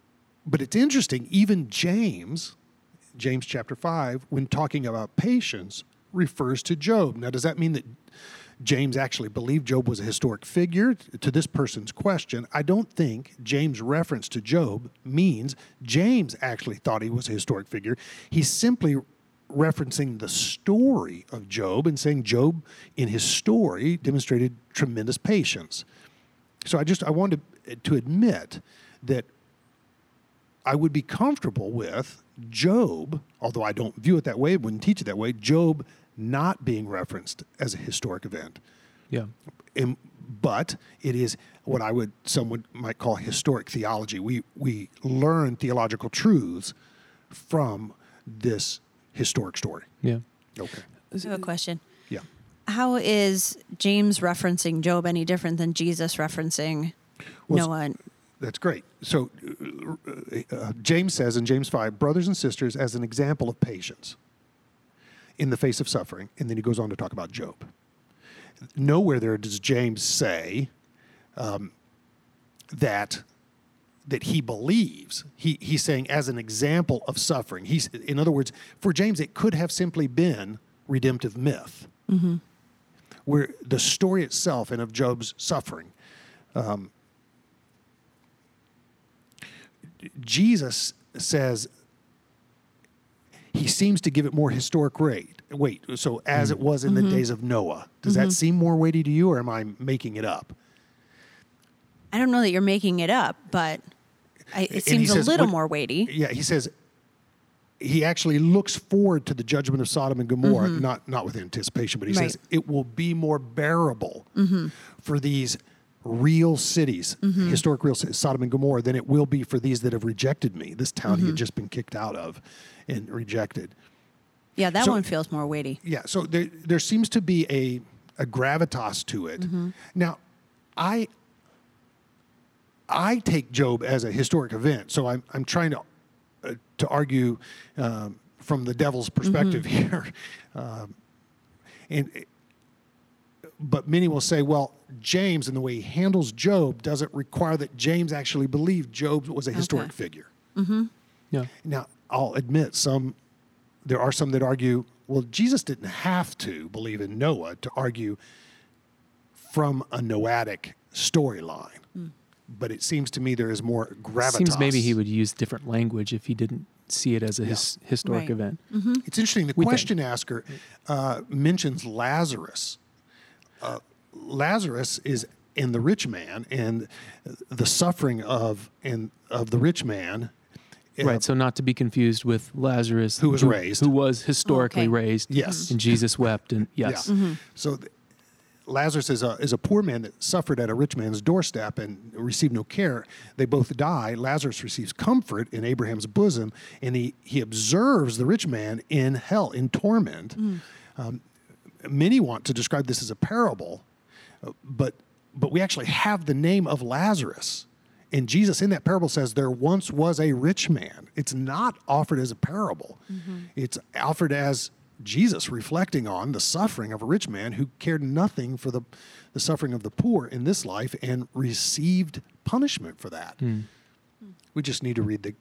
but it's interesting, even James, James chapter 5, when talking about patience, refers to Job. Now, does that mean that James actually believed Job was a historic figure? To this person's question, I don't think James' reference to Job means James actually thought he was a historic figure. He's simply referencing the story of Job and saying Job, in his story, demonstrated tremendous patience. So I just I wanted to admit that I would be comfortable with Job, although I don't view it that way, wouldn't teach it that way, Job not being referenced as a historic event.
Yeah.
And, but it is what I would someone might call historic theology. We we learn theological truths from this historic story.
Yeah.
Okay.
I have a question.
Yeah.
How is James referencing Job any different than Jesus referencing
Well,
Noah? and-
That's great. So uh, uh, James says in James 5, brothers and sisters, as an example of patience in the face of suffering. And then he goes on to talk about Job. Nowhere there does James say um, that that he believes. He, he's saying as an example of suffering. He's, in other words, for James, it could have simply been redemptive myth, where the story itself and of Job's suffering Jesus says he seems to give it more historic rate. Wait, so as mm. it was in the mm-hmm. days of Noah, does that mm-hmm. seem more weighty to you, or am I making it up?
I don't know that you're making it up, but I,
And
it seems a little
what-
more weighty.
Yeah, he says he actually looks forward to the judgment of Sodom and Gomorrah, mm-hmm. not not with anticipation, but he says it will be more bearable for these real cities, historic real cities, Sodom and Gomorrah, than it will be for these that have rejected me. This town he had just been kicked out of and rejected.
Yeah, that
So-
one feels more weighty.
Yeah, so there there seems to be a a gravitas to it. Now, I I take Job as a historic event, so I'm I'm trying to uh, to argue um, from the devil's perspective (laughs) here, um, and but many will say, well, James and the way he handles Job doesn't require that James actually believed Job was a historic
Okay.
figure.
Yeah.
Now, I'll admit some there are some that argue, well, Jesus didn't have to believe in Noah to argue from a Noatic storyline. But it seems to me there is more gravitas.
Seems maybe he would use different language if he didn't see it as a his, historic
Right.
event.
It's interesting. The
We think.
question asker uh, mentions Lazarus. Uh, Lazarus is in the rich man, and the suffering of and of the rich man. Uh,
Right. So not to be confused with Lazarus,
Who was raised.
who was historically
Okay.
raised.
Yes.
And Jesus wept, and yes.
Yeah. So th- Lazarus is a, is a poor man that suffered at a rich man's doorstep and received no care. They both die. Lazarus receives comfort in Abraham's bosom, and he, he observes the rich man in hell, in torment. Um, many want to describe this as a parable, uh, but, but we actually have the name of Lazarus. And Jesus in that parable says, There once was a rich man. It's not offered as a parable, mm-hmm. it's offered as Jesus reflecting on the suffering of a rich man who cared nothing for the, the suffering of the poor in this life and received punishment for that. Hmm. We just need to read the,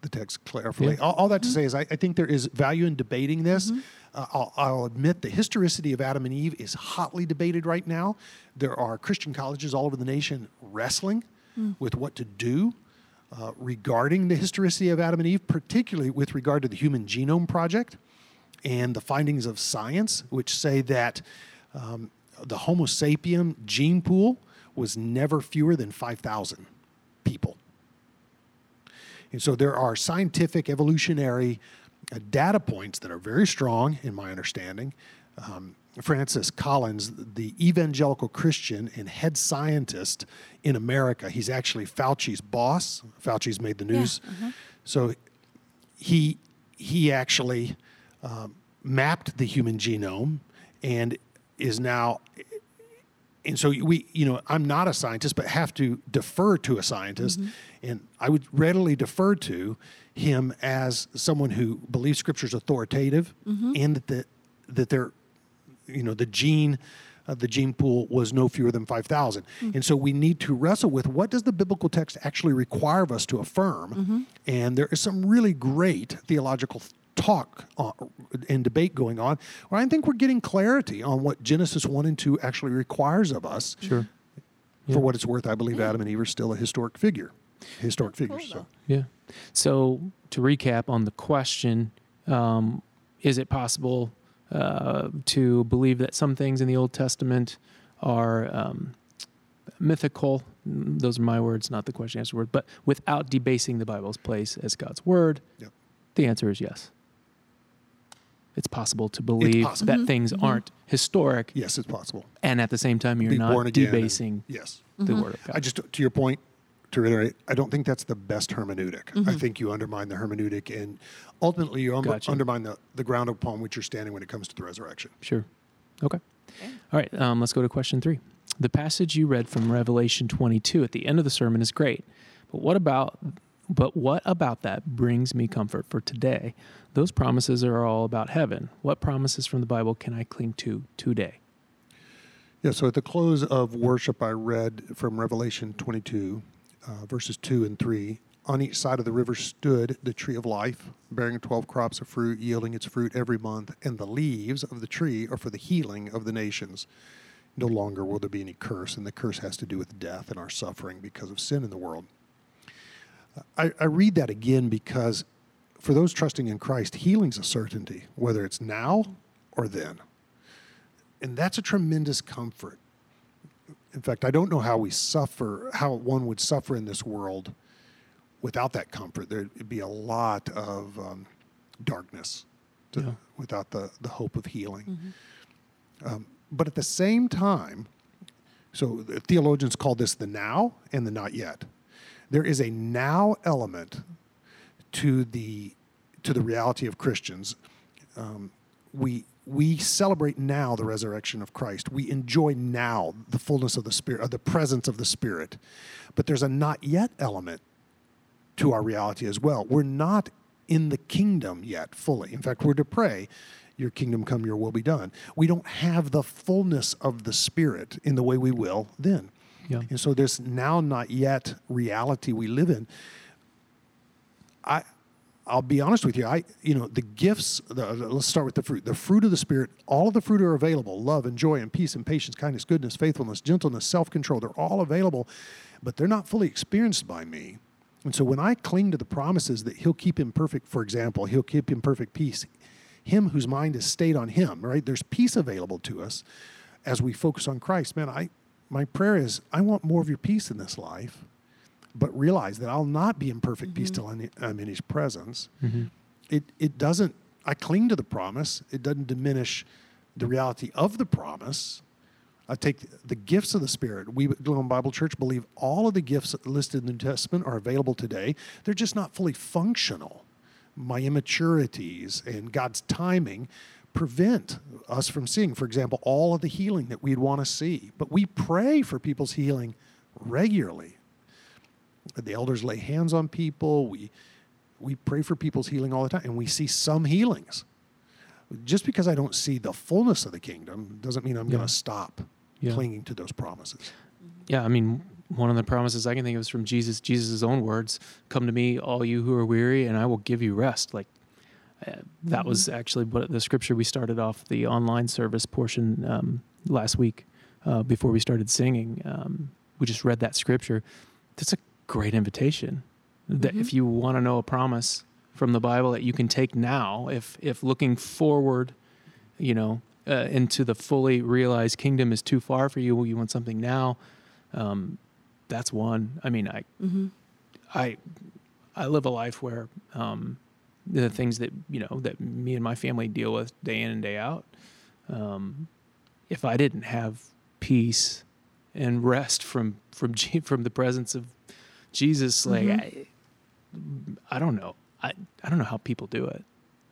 the text carefully.
Yeah.
All, all that to mm-hmm. say is, I, I think there is value in debating this. Mm-hmm. Uh, I'll, I'll admit the historicity of Adam and Eve is hotly debated right now. There are Christian colleges all over the nation wrestling with what to do uh, regarding the historicity of Adam and Eve, particularly with regard to the Human Genome Project and the findings of science, which say that um, the Homo sapien gene pool was never fewer than 5,000 people. And so there are scientific evolutionary uh, data points that are very strong, in my understanding. Um, Francis Collins, the evangelical Christian and head scientist in America, he's actually Fauci's boss. Fauci's made the news. Uh-huh. So he he actually um, mapped the human genome and is now and so we you know i'm not a scientist but have to defer to a scientist. Mm-hmm. And i would readily defer to him as someone who believes scripture is authoritative mm-hmm. and that the that they're you know the gene uh, the gene pool was no fewer than 5000 and so we need to wrestle with what does the biblical text actually require of us to affirm? And there is some really great theological talk uh, and debate going on where i think we're getting clarity on what genesis 1 and 2 actually requires of us.
Sure.
for what it's worth i believe adam and eve are still a historic figure historic figures so.
Yeah. So to recap on the question, um, is it possible uh, to believe that some things in the Old Testament are um, mythical? Those are my words, not the question answer word. But without debasing the Bible's place as God's word,
Yep.
the answer is yes. It's possible to believe
possible.
that things aren't historic,
yes it's possible
and at the same time you're
be
not
born again and-
debasing
yes
the word of God.
I just, to your point, to reiterate, I don't think that's the best hermeneutic. I think you undermine the hermeneutic and ultimately you un-
Gotcha.
undermine the, the ground upon which you're standing when it comes to the resurrection.
Sure. Okay. All right. Um, let's go to question three. The passage you read from Revelation 22 at the end of the sermon is great, but what about? But what about that brings me comfort for today? Those promises are all about heaven. What promises from the Bible can I cling to today?
Yeah, so at the close of worship, I read from Revelation 22, uh, verses 2 and 3. On each side of the river stood the tree of life, bearing 12 crops of fruit, yielding its fruit every month, and the leaves of the tree are for the healing of the nations. No longer will there be any curse, and the curse has to do with death and our suffering because of sin in the world. I, I read that again because for those trusting in Christ, healing's a certainty, whether it's now or then. And that's a tremendous comfort. In fact, I don't know how we suffer, how one would suffer in this world without that comfort. There'd be a lot of um, darkness to,
Yeah.
without the, the hope of healing. Um, but at the same time, so the theologians call this the now and the not yet. There is a now element to the to the reality of Christians. Um, we we celebrate now the resurrection of Christ. We enjoy now the fullness of the Spirit, of the presence of the Spirit. But there's a not yet element to our reality as well. We're not in the kingdom yet fully. In fact, we're to pray, Your kingdom come, Your will be done. We don't have the fullness of the Spirit in the way we will then.
Yeah.
And so there's now not yet reality we live in. I, I'll be honest with you. I, you know, the gifts. The, let's start with the fruit. The fruit of the spirit. All of the fruit are available: love and joy and peace and patience, kindness, goodness, faithfulness, gentleness, self-control. They're all available, but they're not fully experienced by me. And so when I cling to the promises that He'll keep him perfect, for example, He'll keep him perfect peace. Him whose mind is stayed on Him. Right? There's peace available to us as we focus on Christ, man, I my prayer is I want more of your peace in this life, but realize that I'll not be in perfect peace mm-hmm. till I'm I'm in His presence. Mm-hmm. It it doesn't. I cling to the promise. It doesn't diminish the reality of the promise. I take the gifts of the Spirit. We at Glen Bible Church believe all of the gifts listed in the New Testament are available today. They're just not fully functional. My immaturities and God's timing prevent us from seeing, for example, all of the healing that we'd want to see. But we pray for people's healing regularly. The elders lay hands on people. We we pray for people's healing all the time, and we see some healings. Just because I don't see the fullness of the kingdom doesn't mean I'm going to stop
Yeah.
clinging to those promises.
Yeah, I mean, one of the promises I can think of is from Jesus, Jesus' own words Come to me, all you who are weary, and I will give you rest. Like, uh, that was actually what the scripture we started off the online service portion um, last week uh, before we started singing. Um, we just read that scripture. That's a great invitation. That if you want to know a promise from the Bible that you can take now, if if looking forward, you know, uh, into the fully realized kingdom is too far for you, you want something now. Um, that's one. I mean, I, I, I live a life where um, the things that you know that me and my family deal with day in and day out. Um, if I didn't have peace and rest from from (laughs) from the presence of Jesus, like I, I don't know, I I don't know how people do it.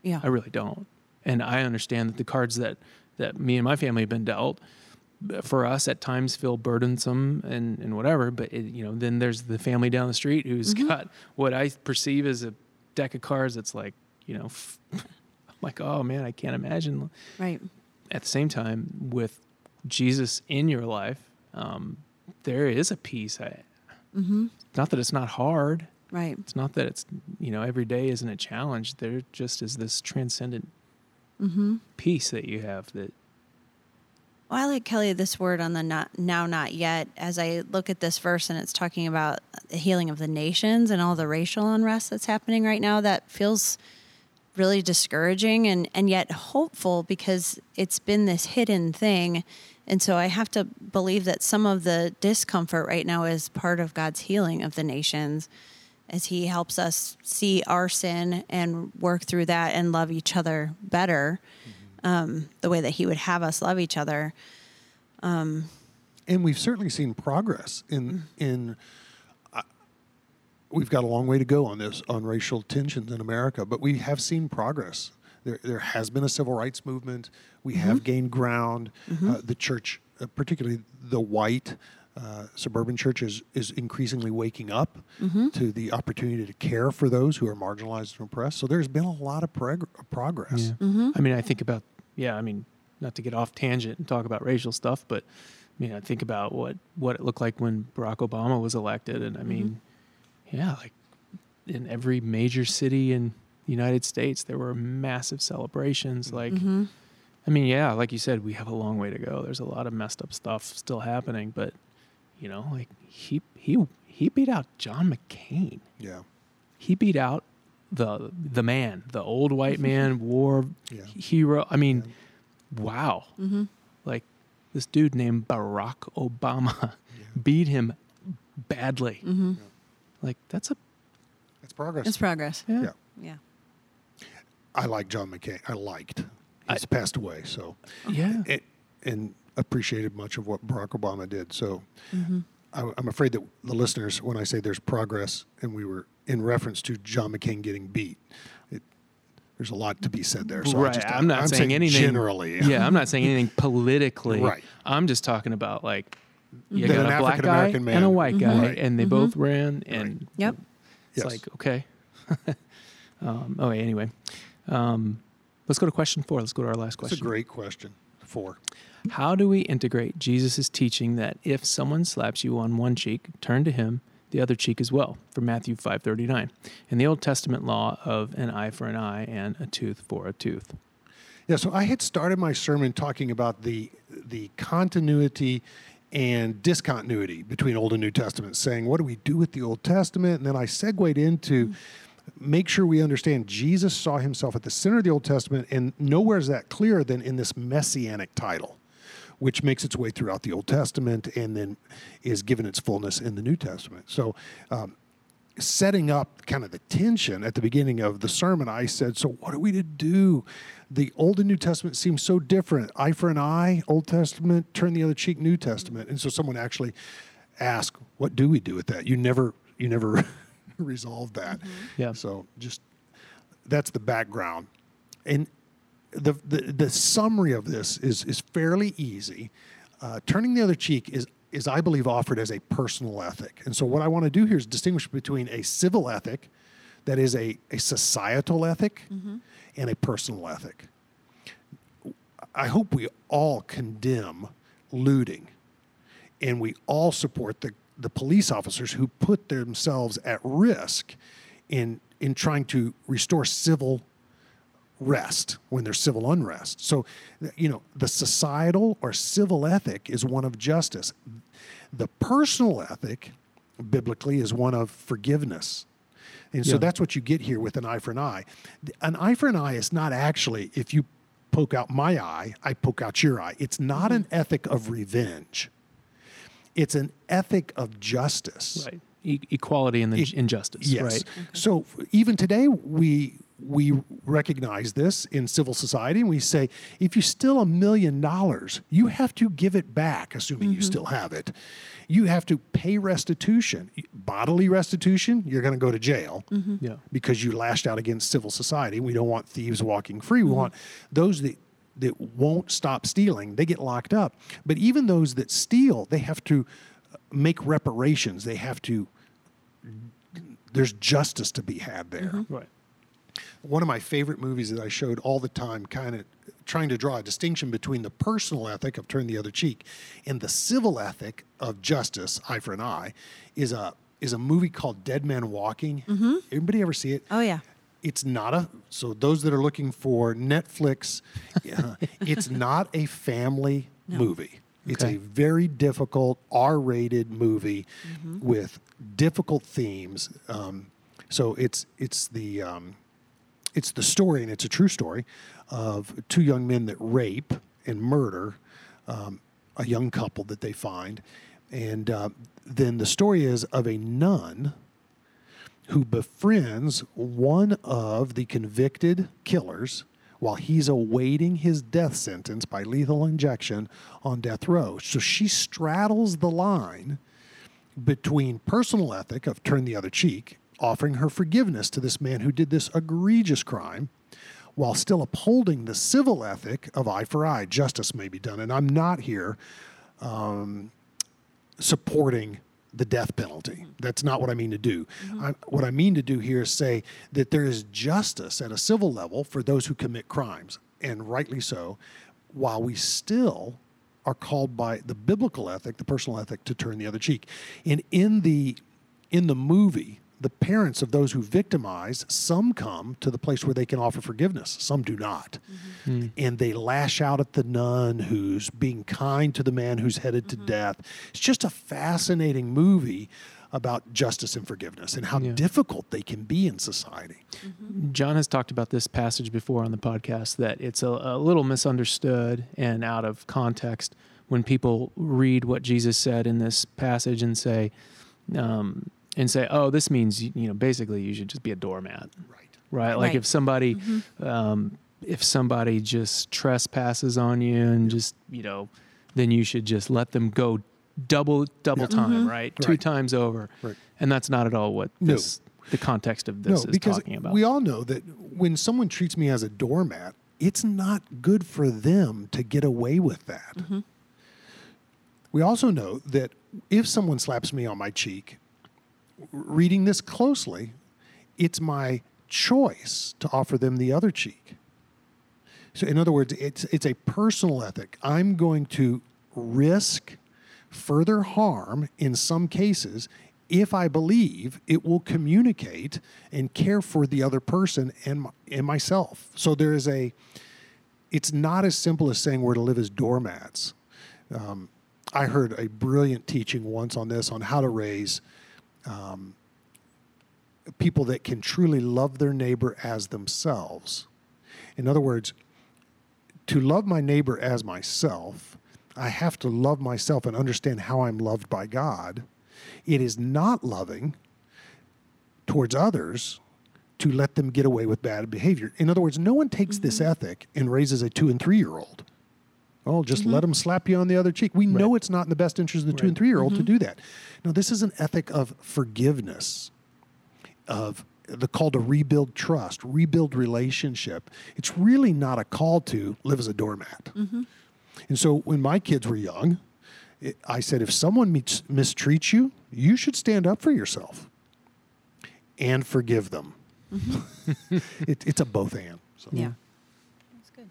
Yeah.
I really don't. And I understand that the cards that that me and my family have been dealt for us at times feel burdensome and, and whatever. But it, you know, then there's the family down the street who's got what I perceive as a deck of cards that's like, you know, f- (laughs) I'm like, oh man, I can't imagine.
Right.
At the same time, with Jesus in your life, um, there is a peace. I, Mm-hmm. Not that it's not hard.
Right.
It's not that it's you know every day isn't a challenge. There just is this transcendent mm-hmm. peace that you have that
Well, I like Kelly this word on the not, now, not yet. As I look at this verse and it's talking about the healing of the nations and all the racial unrest that's happening right now, that feels really discouraging and, and yet hopeful because it's been this hidden thing. And so I have to believe that some of the discomfort right now is part of God's healing of the nations as He helps us see our sin and work through that and love each other better um, the way that He would have us love each other.
and we've certainly seen progress in in uh, we've got a long way to go on this on racial tensions in America, but we have seen progress. There, there has been a civil rights movement. We have gained ground. Uh, the church, uh, particularly the white uh, suburban church, is, is increasingly waking up to the opportunity to care for those who are marginalized and oppressed. So there's been a lot of prog- progress.
I mean, I think about yeah. I mean, not to get off tangent and talk about racial stuff, but I mean, I think about what what it looked like when Barack Obama was elected, and I mean, yeah, like in every major city in the United States, there were massive celebrations. Like, mm-hmm. I mean, yeah, like you said, we have a long way to go. There's a lot of messed up stuff still happening, but you know, like he he he beat out John McCain
Yeah.
he beat out the the man, the old white (laughs) man, war
Yeah.
hero. I mean, wow! Mm-hmm. Like this dude named Barack Obama (laughs) beat him badly. Mm-hmm. Like that's a
It's progress.
It's progress.
yeah.
yeah.
Yeah.
I like John McCain. I liked. He's passed away, so
yeah.
and, and appreciated much of what Barack Obama did. So
Mm-hmm.
I, I'm afraid that the listeners, when I say there's progress, and we were in reference to John McCain getting beat, it, there's a lot to be said there. So I
right.
just,
I'm not saying, anything
generally.
Yeah, I'm not saying anything politically. (laughs)
Right.
I'm just talking about like you
That
got
an
a black guy
African-American man-
and a white guy,
Right.
and they both ran, and
Yep.
It's
Yes.
like okay. (laughs) um, okay. Anyway, um, let's go to question four. Let's go to our last
That's
question.
a great question. Four.
How do we integrate Jesus' teaching that if someone slaps you on one cheek, turn to him the other cheek as well? From Matthew five thirty nine, and the Old Testament law of an eye for an eye and a tooth for a tooth.
Yeah, so I had started my sermon talking about the the continuity and discontinuity between Old and New Testament, saying what do we do with the Old Testament, and then I segued into make sure we understand Jesus saw himself at the center of the Old Testament, and nowhere is that clearer than in this messianic title. which makes its way throughout the Old Testament and then is given its fullness in the New Testament. So, um, setting up kind of the tension at the beginning of the sermon, I said, So, what are we to do? The Old and New Testament seem so different. Eye for an eye, Old Testament, turn the other cheek, New Testament. And so, someone actually asked, What do we do with that? You never, you never (laughs) resolved that.
Yeah.
So, just that's the background. And the, the, the summary of this is, is fairly easy. Uh, turning the other cheek is, is, I believe, offered as a personal ethic. And so, what I want to do here is distinguish between a civil ethic, that is a, a societal ethic, mm-hmm. and a personal ethic. I hope we all condemn looting and we all support the, the police officers who put themselves at risk in, in trying to restore civil rest when there's civil unrest. So, you know, the societal or civil ethic is one of justice. The personal ethic, biblically, is one of forgiveness. And so
Yeah.
that's what you get here with an eye for an eye. An eye for an eye is not actually, if you poke out my eye, I poke out your eye. It's not an mm-hmm. ethic of revenge, it's an ethic of justice.
Right. E- equality and the
E-
injustice.
Yes.
Right.
So even today, we we recognize this in civil society, and we say if you steal a million dollars, you have to give it back, assuming you mm-hmm. still have it. You have to pay restitution, bodily restitution. You're going to go to jail mm-hmm.
Yeah.
because you lashed out against civil society. We don't want thieves walking free. We mm-hmm. want those that that won't stop stealing. They get locked up. But even those that steal, they have to uh, make reparations. They have to. There's justice to be had there.
Right.
One of my favorite movies that I showed all the time, kind of trying to draw a distinction between the personal ethic of turn the other cheek and the civil ethic of justice, eye for an eye, is a is a movie called Dead Man Walking. Everybody ever see it?
Oh, yeah.
It's not a so those that are looking for Netflix, (laughs) uh, it's not a family movie. It's
Okay.
a very difficult R-rated movie with difficult themes. Um, so it's it's the um, it's the story, and it's a true story of two young men that rape and murder um, a young couple that they find, and uh, then the story is of a nun who befriends one of the convicted killers while he's awaiting his death sentence by lethal injection on death row. So she straddles the line between personal ethic of turn the other cheek, offering her forgiveness to this man who did this egregious crime, while still upholding the civil ethic of eye for eye, justice may be done. And I'm not here um, supporting the death penalty. That's not what I mean to do. I, what I mean to do here is say that there is justice at a civil level for those who commit crimes, and rightly so, while we still are called by the biblical ethic, the personal ethic, to turn the other cheek. And in the in the movie, the parents of those who victimize, some come to the place where they can offer forgiveness, some do not. Mm-hmm. Hmm. And they lash out at the nun who's being kind to the man who's headed to mm-hmm. death. It's just a fascinating movie about justice and forgiveness and how
Yeah.
difficult they can be in society. Mm-hmm.
John has talked about this passage before on the podcast that it's a, a little misunderstood and out of context when people read what Jesus said in this passage and say, um, and say, "Oh, this means you know basically you should just be a doormat."
Right.
right? Like
Right.
if somebody, mm-hmm. um, if somebody just trespasses on you and just you know, then you should just let them go double double time, mm-hmm. right? Two
Right.
times over,
Right.
and that's not at all what
No.
the context of this
no,
is
because
talking about.
we all know that when someone treats me as a doormat, it's not good for them to get away with that. Mm-hmm. We also know that if someone slaps me on my cheek, reading this closely, it's my choice to offer them the other cheek. So, in other words, it's it's a personal ethic. I'm going to risk further harm in some cases if I believe it will communicate and care for the other person and and myself. So there is a. It's not as simple as saying we're to live as doormats. Um, I heard a brilliant teaching once on this on how to raise Um, people that can truly love their neighbor as themselves. In other words, to love my neighbor as myself, I have to love myself and understand how I'm loved by God. It is not loving towards others to let them get away with bad behavior. In other words, no one takes this mm-hmm. ethic and raises a two and three year old. Oh, just mm-hmm. let them slap you on the other cheek. We know it's not in the best interest of the two and three year old to mm-hmm. do that. No, this is an ethic of forgiveness, of the call to rebuild trust, rebuild relationship. It's really not a call to live as a doormat. Mm-hmm. And so when my kids were young, it, I said, if someone meets, mistreats you, you should stand up for yourself and forgive them. (laughs) it, it's a both and. So.
Yeah. That's good.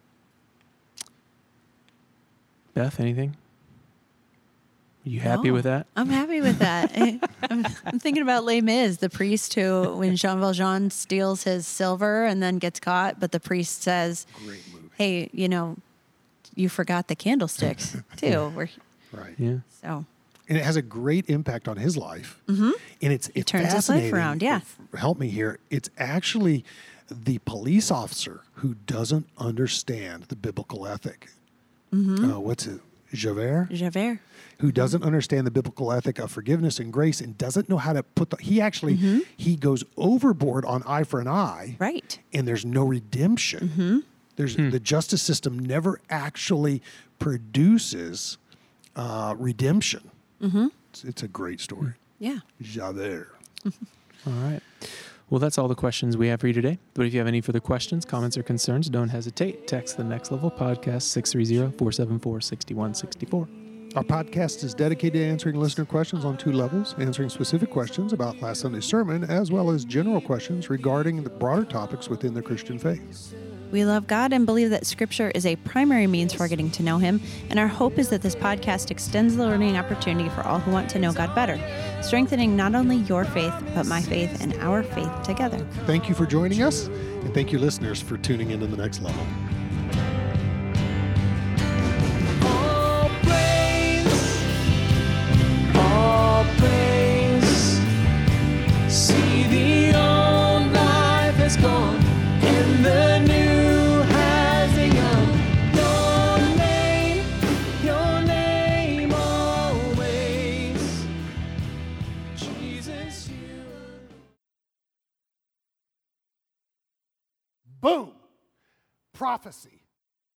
Beth, anything? You happy
No.
with that?
I'm happy with that. I- (laughs) (laughs) I'm, I'm thinking about Les Mis, the priest who, when Jean Valjean steals his silver and then gets caught, but the priest says, "Hey, you know, you forgot the candlesticks (laughs) too." We're,
Right.
Yeah.
so
and it has a great impact on his life. Mm-hmm. And it's it
turns his life around, yeah.
Help me here. It's actually the police officer who doesn't understand the biblical ethic.
Mm-hmm.
Uh, what's it? Javert,
Javert.
who doesn't understand the biblical ethic of forgiveness and grace, and doesn't know how to put the. He actually he goes overboard on eye for an eye,
Mm-hmm. Right.
and there's no redemption.
Mm-hmm.
There's the justice system never actually produces uh, redemption.
Mm-hmm.
It's, it's a great story.
Yeah.
Javert.
All right. Well, that's all the questions we have for you today. But if you have any further questions, comments, or concerns, don't hesitate. Text the Next Level Podcast 630 474 6164.
Our podcast is dedicated to answering listener questions on two levels answering specific questions about last Sunday's sermon, as well as general questions regarding the broader topics within the Christian faith.
We love God and believe that Scripture is a primary means for getting to know Him, and our hope is that this podcast extends the learning opportunity for all who want to know God better, strengthening not only your faith, but my faith and our faith together.
Thank you for joining us, and thank you, listeners, for tuning in to the next level.
All praise, all praise. See the old life has gone, and the new
Boom! Prophecy.